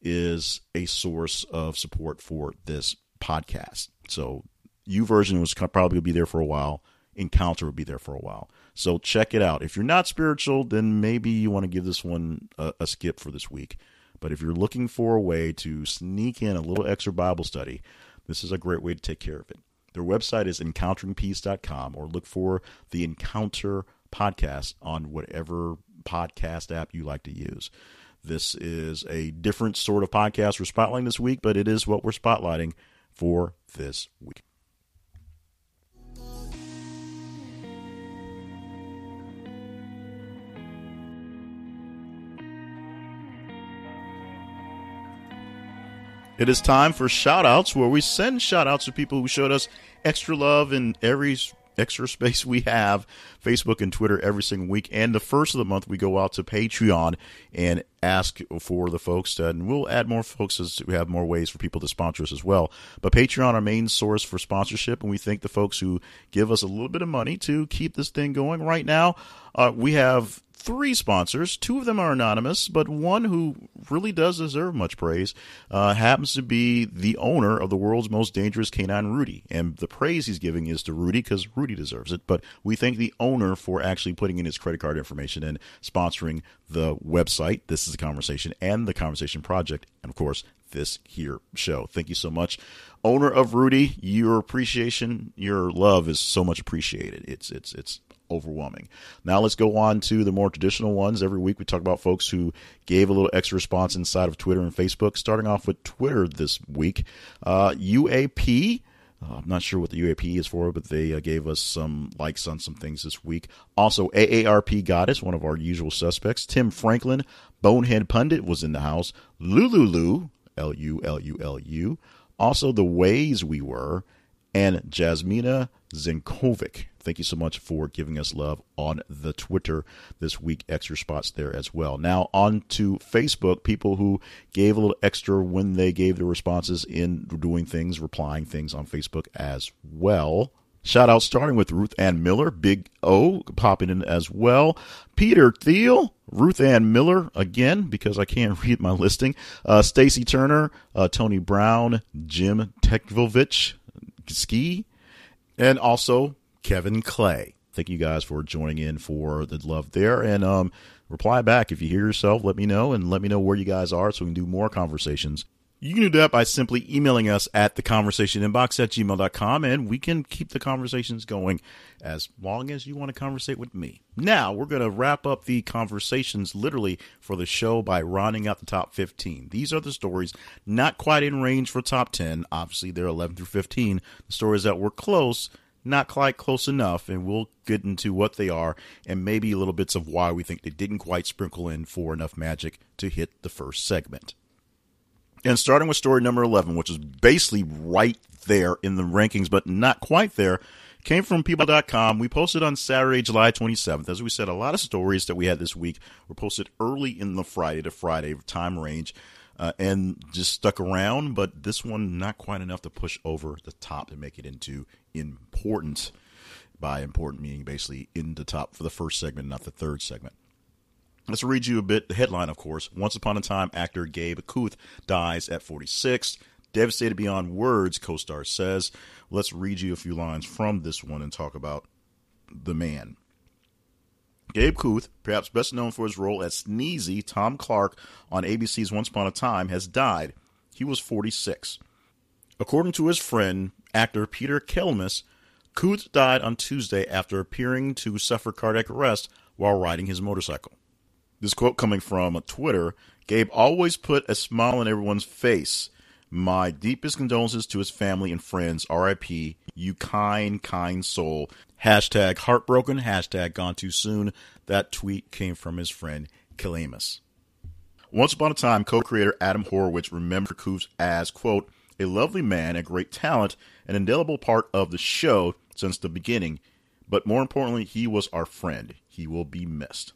is a source of support for this podcast. So YouVersion was probably going to be there for a while. Encounter will be there for a while. So check it out. If you're not spiritual, then maybe you want to give this one a, a skip for this week. But if you're looking for a way to sneak in a little extra Bible study, this is a great way to take care of it. Their website is encounteringpeace.com or look for the Encounter podcast on whatever podcast app you like to use. This is a different sort of podcast we're spotlighting this week, but it is what we're spotlighting for this week. It is time for shout outs where we send shout outs to people who showed us extra love in every extra space we have Facebook and Twitter every single week. And the first of the month, we go out to Patreon and ask for the folks to, and we'll add more folks as we have more ways for people to sponsor us as well. But Patreon, our main source for sponsorship, and we thank the folks who give us a little bit of money to keep this thing going right now. Uh, we have three sponsors. Two of them are anonymous, but one who really does deserve much praise uh, happens to be the owner of the world's most dangerous canine, Rudy. And the praise he's giving is to Rudy because Rudy deserves it. But we thank the owner for actually putting in his credit card information and sponsoring the website. This is the conversation and the conversation project. And of course, this here show. Thank you so much. Owner of Rudy, your appreciation, your love is so much appreciated. It's it's it's overwhelming. Now let's go on to the more traditional ones. Every week we talk about folks who gave a little extra response inside of Twitter and Facebook. Starting off with Twitter this week, uh, UAP. Uh, I'm not sure what the UAP is for, but they uh, gave us some likes on some things this week. Also, AARP Goddess, one of our usual suspects. Tim Franklin, Bonehead Pundit was in the house. Lululu, L U L U L U. Also, The Ways We Were, and Jasmina Zinkovic. Thank you so much for giving us love on the Twitter this week. Extra spots there as well. Now, on to Facebook. People who gave a little extra when they gave their responses in doing things, replying things on Facebook as well. Shout out starting with Ruth Ann Miller, Big O popping in as well. Peter Thiel, Ruth Ann Miller again because I can't read my listing. Uh, Stacy Turner, uh, Tony Brown, Jim Tekvovich, Ski, and also Kevin Clay. Thank you guys for joining in for the love there. And um, reply back if you hear yourself. Let me know and let me know where you guys are so we can do more conversations You can do that by simply emailing us at the conversation inbox at gmail.com and we can keep the conversations going as long as you want to conversate with me. Now, we're going to wrap up the conversations literally for the show by rounding out the top 15. These are the stories not quite in range for top 10. Obviously, they're 11 through 15. The stories that were close, not quite close enough, and we'll get into what they are and maybe little bits of why we think they didn't quite sprinkle in for enough magic to hit the first segment. And starting with story number 11, which is basically right there in the rankings, but not quite there, came from people.com. We posted on Saturday, July 27th. As we said, a lot of stories that we had this week were posted early in the Friday to Friday time range uh, and just stuck around, but this one not quite enough to push over the top to make it into important. By important meaning basically in the top for the first segment, not the third segment. Let's read you a bit. The headline, of course. Once upon a time, actor Gabe Khouth dies at 46. Devastated beyond words, co star says. Let's read you a few lines from this one and talk about the man. Gabe Khouth, perhaps best known for his role as Sneezy Tom Clark on ABC's Once Upon a Time, has died. He was 46. According to his friend, actor Peter Kelamis, Khouth died on Tuesday after appearing to suffer cardiac arrest while riding his motorcycle. This quote coming from Twitter Gabe always put a smile on everyone's face. My deepest condolences to his family and friends. RIP, you kind, kind soul. Hashtag heartbroken, hashtag gone too soon. That tweet came from his friend Kelamis. Once upon a time, co creator Adam Horowitz remembered Khouth as, quote, a lovely man, a great talent, an indelible part of the show since the beginning. But more importantly, he was our friend. He will be missed.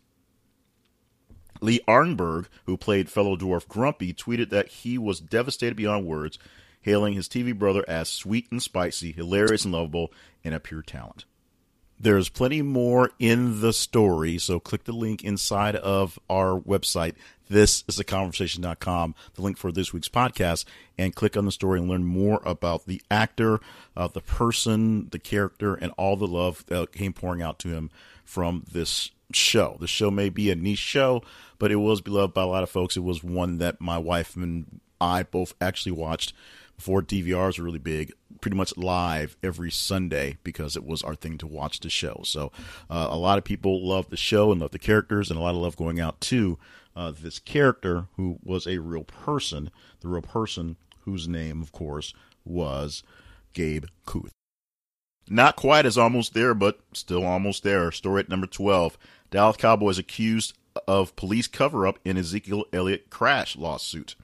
Lee Arenberg, who played fellow dwarf Grumpy, tweeted that he was devastated beyond words, hailing his TV brother as sweet and spicy, hilarious and lovable, and a pure talent. There's plenty more in the story, so click the link inside of our website. This is theconversation.com, the link for this week's podcast, and click on the story and learn more about the actor, uh, the person, the character, and all the love that came pouring out to him from this show. The show may be a niche show, but it was beloved by a lot of folks. It was one that my wife and I both actually watched before DVRs were really big, pretty much live every Sunday because it was our thing to watch the show. So uh, a lot of people love the show and love the characters, and a lot of love going out to uh, this character who was a real person, the real person whose name, of course, was Gabe Khouth. Not quite as almost there, but still almost there. Story at number 12. Dallas Cowboys accused of police cover up in Ezekiel Elliott crash lawsuit.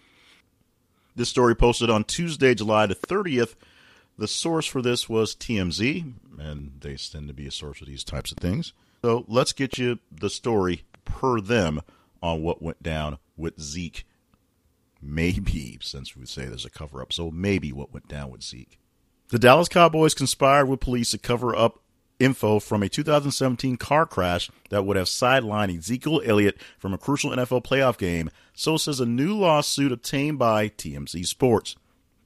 This story posted on Tuesday, July the 30th. The source for this was TMZ, and they tend to be a source for these types of things. So let's get you the story per them on what went down with Zeke. Maybe, since we say there's a cover up, so maybe what went down with Zeke. The Dallas Cowboys conspired with police to cover up info from a 2017 car crash that would have sidelined Ezekiel Elliott from a crucial NFL playoff game, so says a new lawsuit obtained by TMZ Sports.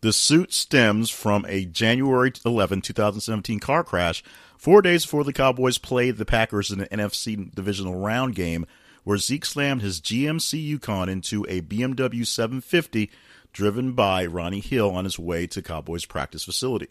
The suit stems from a January 11, 2017 car crash, four days before the Cowboys played the Packers in an NFC divisional round game, where Zeke slammed his GMC Yukon into a BMW 750 driven by Ronnie Hill on his way to Cowboys practice facility.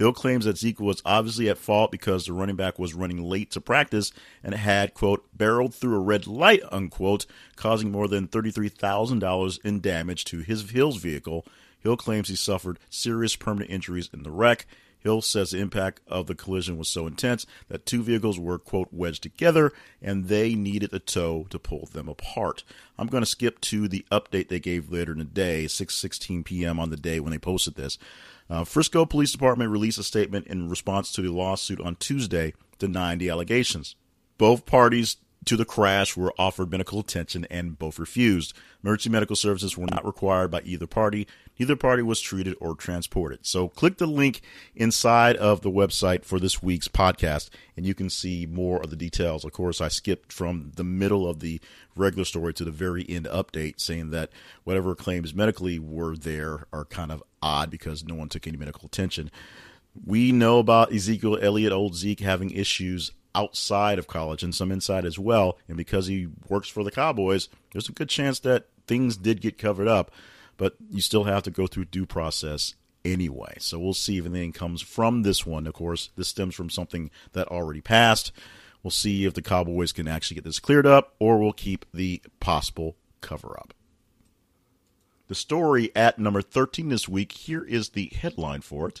Hill claims that Zeke was obviously at fault because the running back was running late to practice and had, quote, barreled through a red light, unquote, causing more than $33,000 in damage to his Hill's vehicle. Hill claims he suffered serious permanent injuries in the wreck. Hill says the impact of the collision was so intense that two vehicles were, quote, wedged together and they needed a tow to pull them apart. I'm going to skip to the update they gave later in the day, 6:16 p.m. on the day when they posted this. Uh, Frisco Police Department released a statement in response to the lawsuit on Tuesday denying the allegations. Both parties to the crash were offered medical attention and both refused. Emergency medical services were not required by either party. Neither party was treated or transported. So click the link inside of the website for this week's podcast and you can see more of the details. Of course, I skipped from the middle of the regular story to the very end update saying that whatever claims medically were there are kind of odd because no one took any medical attention. We know about Ezekiel Elliott, old Zeke, having issues outside of college and some inside as well. And because he works for the Cowboys, there's a good chance that things did get covered up. But you still have to go through due process anyway. So we'll see if anything comes from this one. Of course, this stems from something that already passed. We'll see if the Cowboys can actually get this cleared up or we'll keep the possible cover up. The story at number 13 this week, here is the headline for it.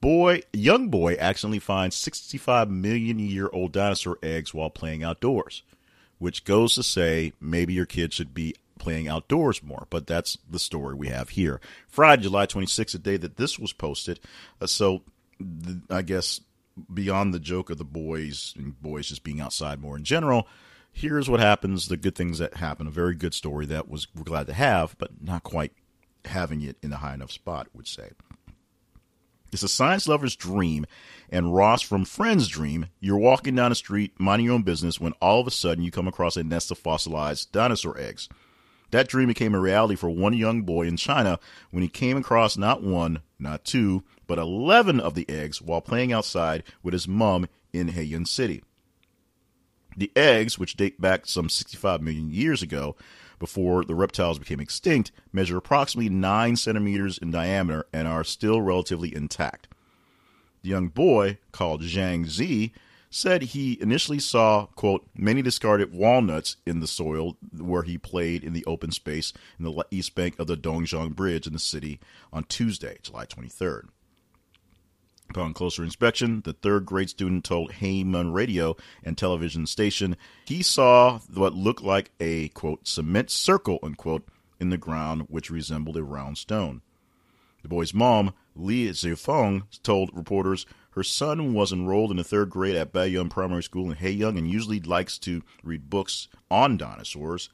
Boy, young boy accidentally finds 65 million year old dinosaur eggs while playing outdoors, which goes to say maybe your kid should be playing outdoors more. But that's the story we have here. Friday, July 26th, the day that this was posted. Uh, so the, I guess beyond the joke of the boys and boys just being outside more in general, here's what happens the good things that happen. A very good story that was we're glad to have, but not quite having it in a high enough spot, would say. It's a science lover's dream and Ross from Friends' dream. You're walking down the street, minding your own business, when all of a sudden you come across a nest of fossilized dinosaur eggs. That dream became a reality for one young boy in China when he came across not one, not two, but 11 of the eggs while playing outside with his mom in Heyuan City. The eggs, which date back some 65 million years ago, before the reptiles became extinct, measure approximately 9 centimeters in diameter and are still relatively intact. The young boy, called Zhang Zi, said he initially saw, quote, many discarded walnuts in the soil where he played in the open space in the east bank of the Dongjiang Bridge in the city on Tuesday, July 23rd. Upon closer inspection, the third grade student told Heyuan radio and television station he saw what looked like a, quote, cement circle, unquote, in the ground which resembled a round stone. The boy's mom, Li Zifeng, told reporters her son was enrolled in the third grade at Baiyun Primary School in Heyuan and usually likes to read books on dinosaurs.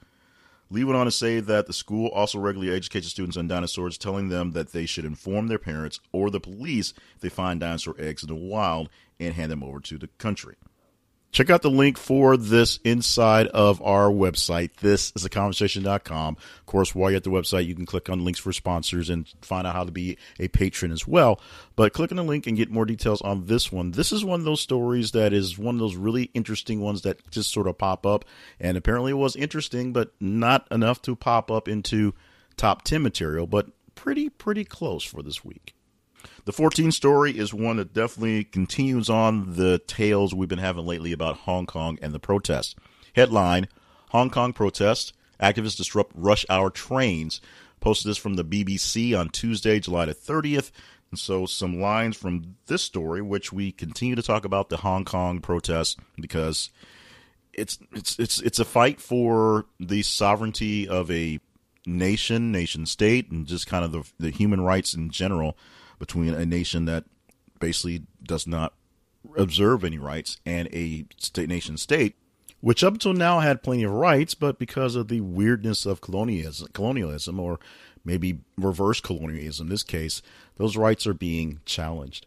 Lee went on to say that the school also regularly educates students on dinosaurs, telling them that they should inform their parents or the police if they find dinosaur eggs in the wild and hand them over to the country. Check out the link for this inside of our website. This is a conversation.com. Of course, while you're at the website, you can click on links for sponsors and find out how to be a patron as well. But click on the link and get more details on this one. This is one of those stories that is one of those really interesting ones that just sort of pop up. And apparently it was interesting, but not enough to pop up into top 10 material, but pretty, pretty close for this week. The 14 story is one that definitely continues on the tales we've been having lately about Hong Kong and the protests. Headline Hong Kong protest. Activists disrupt rush hour trains. Posted this from the BBC on Tuesday, July the 30th. And so, some lines from this story, which we continue to talk about the Hong Kong protests because it's it's it's it's a fight for the sovereignty of a nation, nation state, and just kind of the the human rights in general between a nation that basically does not observe any rights and a state nation state which up until now had plenty of rights but because of the weirdness of colonialism colonialism or maybe reverse colonialism in this case those rights are being challenged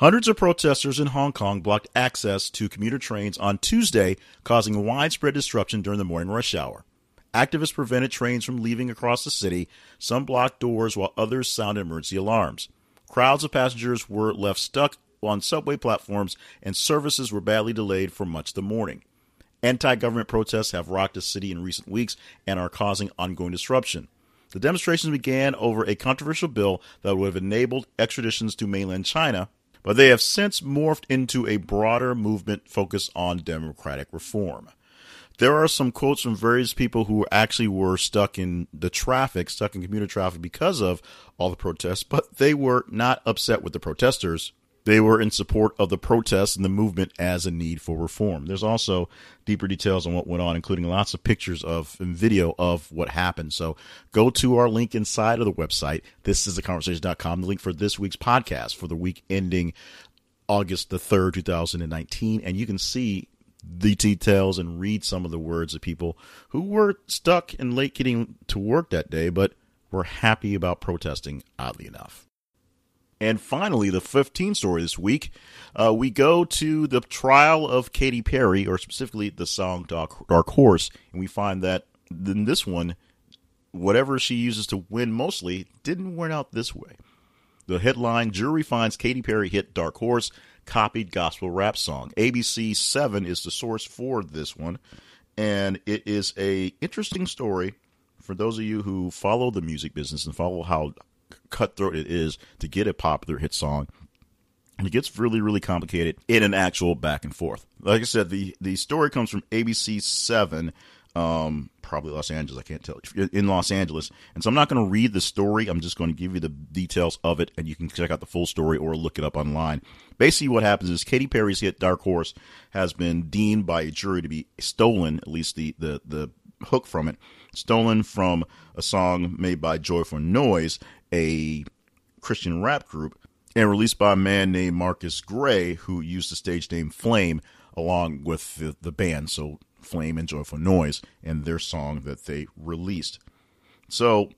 Hundreds of protesters in Hong Kong blocked access to commuter trains on Tuesday, causing widespread disruption during the morning rush hour. Activists prevented trains from leaving across the city. Some blocked doors while others sounded emergency alarms. Crowds of passengers were left stuck on subway platforms, and services were badly delayed for much of the morning. Anti government protests have rocked the city in recent weeks and are causing ongoing disruption. The demonstrations began over a controversial bill that would have enabled extraditions to mainland China, but they have since morphed into a broader movement focused on democratic reform there are some quotes from various people who actually were stuck in the traffic, stuck in commuter traffic because of all the protests, but they were not upset with the protesters. They were in support of the protests and the movement as a need for reform. There's also deeper details on what went on, including lots of pictures of and video of what happened. So go to our link inside of the website. This is the conversation.com, the link for this week's podcast for the week ending August the 3rd, 2019. And you can see the details and read some of the words of people who were stuck and late getting to work that day, but were happy about protesting, oddly enough. And finally, the 15 story this week, uh, we go to the trial of Katy Perry, or specifically the song Dark, Dark Horse, and we find that in this one, whatever she uses to win mostly didn't win out this way. The headline Jury finds Katy Perry hit Dark Horse copied gospel rap song. ABC 7 is the source for this one, and it is a interesting story for those of you who follow the music business and follow how cutthroat it is to get a popular hit song, And it gets really, really complicated in an actual back and forth. Like I said, the the story comes from ABC Seven, um, probably Los Angeles. I can't tell in Los Angeles, and so I'm not going to read the story. I'm just going to give you the details of it, and you can check out the full story or look it up online. Basically, what happens is Katy Perry's hit "Dark Horse" has been deemed by a jury to be stolen, at least the the the hook from it, stolen from a song made by Joyful Noise, a Christian rap group and released by a man named Marcus Gray, who used the stage name Flame along with the, the band. So Flame and Joyful Noise and their song that they released. So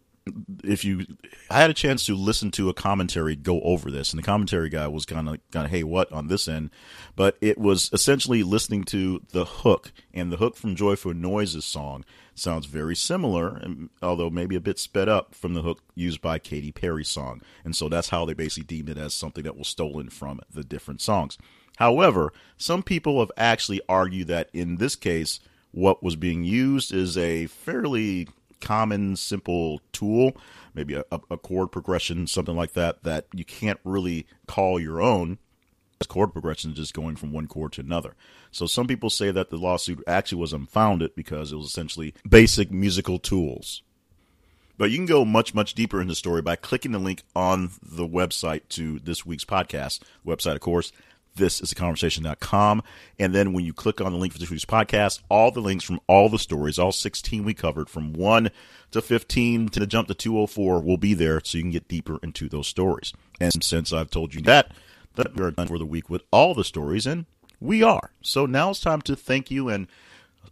if you I had a chance to listen to a commentary go over this, and the commentary guy was kind of kind of hey what on this end, but it was essentially listening to the hook, and the hook from Joyful Noise's song sounds very similar, and, although maybe a bit sped up from the hook used by Katy Perry's song, and so that's how they basically deemed it as something that was stolen from the different songs. However, some people have actually argued that in this case, what was being used is a fairly common, simple tool, maybe a, a chord progression, something like that, that you can't really call your own. Chord progression is just going from one chord to another. So some people say that the lawsuit actually was unfounded because it was essentially basic musical tools. But you can go much, much deeper in the story by clicking the link on the website to this week's podcast. website, of course, this is a conversation.com. And then when you click on the link for this week's podcast, all the links from all the stories, all 16 we covered from 1 to 15 to the jump to 204 will be there so you can get deeper into those stories. And since I've told you that, that we are done for the week with all the stories, and we are. So now it's time to thank you and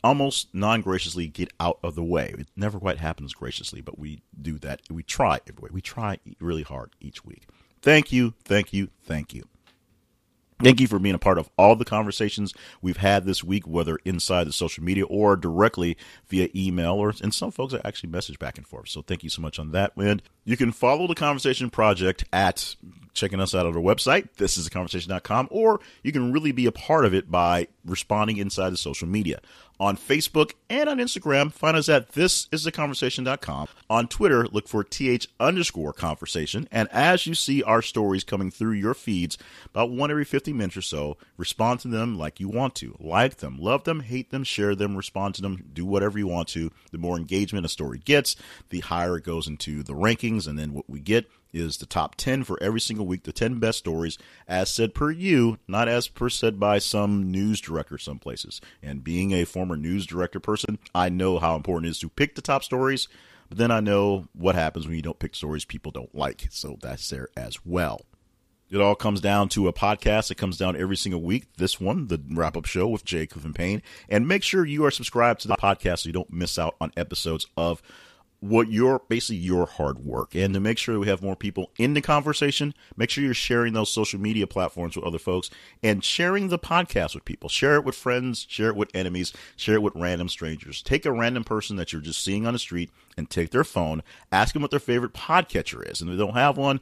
almost non graciously get out of the way. It never quite happens graciously, but we do that. We try every way. We try really hard each week. Thank you, thank you, thank you. Thank you for being a part of all the conversations we've had this week, whether inside the social media or directly via email, or and some folks are actually message back and forth. So thank you so much on that. And you can follow the Conversation Project at checking us out on our website, this is a conversation.com, or you can really be a part of it by responding inside the social media on Facebook and on Instagram. Find us at thisistheconversation.com. On Twitter, look for th underscore conversation. And as you see our stories coming through your feeds, about one every 50 minutes or so, respond to them like you want to. Like them, love them, hate them, share them, respond to them, do whatever you want to. The more engagement a story gets, the higher it goes into the rankings. And then what we get is the top 10 for every single week, the 10 best stories, as said per you, not as per said by some news director some places. And being a former news director person, I know how important it is to pick the top stories, but then I know what happens when you don't pick stories people don't like. So that's there as well. It all comes down to a podcast. It comes down every single week. This one, the wrap up show with Jay Cleveland Payne. And make sure you are subscribed to the podcast so you don't miss out on episodes of what your basically your hard work and to make sure we have more people in the conversation make sure you're sharing those social media platforms with other folks and sharing the podcast with people. Share it with friends share it with enemies share it with random strangers. Take a random person that you're just seeing on the street and take their phone ask them what their favorite podcatcher is. And if they don't have one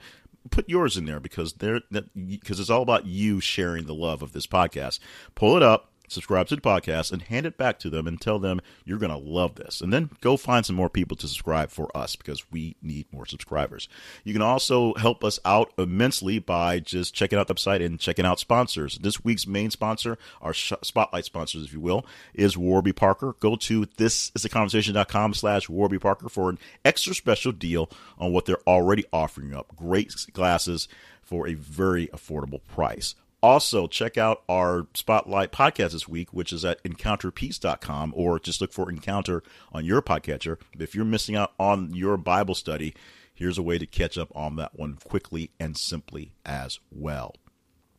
put yours in there because they're because it's all about you sharing the love of this podcast. Pull it up subscribe to the podcast and hand it back to them and tell them you're going to love this. And then go find some more people to subscribe for us because we need more subscribers. You can also help us out immensely by just checking out the website and checking out sponsors. This week's main sponsor, our spotlight sponsors, if you will, is Warby Parker. Go to thisisaconversation.com slash Warby Parker for an extra special deal on what they're already offering up. Great glasses for a very affordable price. Also, check out our Spotlight podcast this week, which is at encounterpeace.com, or just look for Encounter on your podcatcher. If you're missing out on your Bible study, here's a way to catch up on that one quickly and simply as well.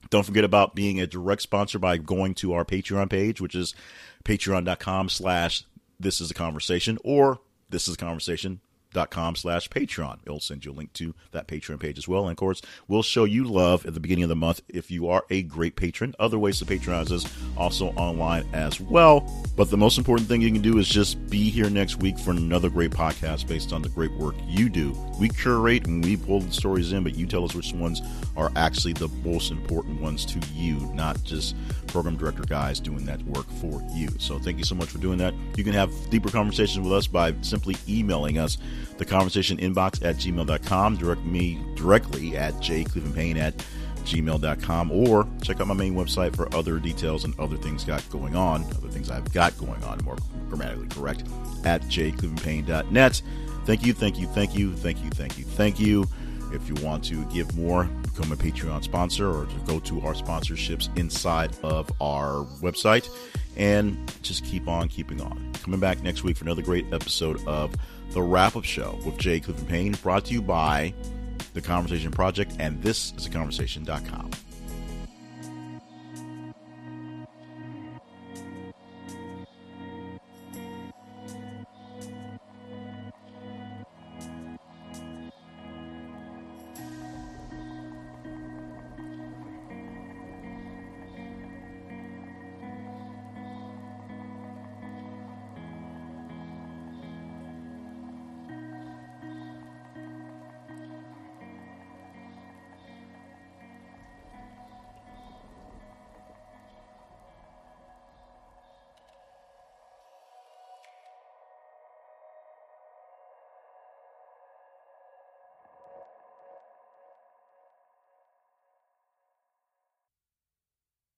Don't forget about being a direct sponsor by going to our Patreon page, which is patreon.com slash this is a conversation or this is a conversation dot com slash patreon. It'll send you a link to that patreon page as well. And of course we'll show you love at the beginning of the month if you are a great patron. Other ways to patronize us also online as well. But the most important thing you can do is just be here next week for another great podcast based on the great work you do. We curate and we pull the stories in but you tell us which ones are actually the most important ones to you not just program director guys doing that work for you. So thank you so much for doing that. You can have deeper conversations with us by simply emailing us the conversation inbox at gmail.com. Direct me directly at jclevelandpayne at gmail.com or check out my main website for other details and other things got going on, other things I've got going on, more grammatically correct, at jclevelandpayne.net. Thank you, thank you, thank you, thank you, thank you, thank you. If you want to give more, become a Patreon sponsor or to go to our sponsorships inside of our website and just keep on keeping on. Coming back next week for another great episode of The Wrap Up Show with Jay Cleveland Payne, brought to you by The Conversation Project, and this is a conversation.com.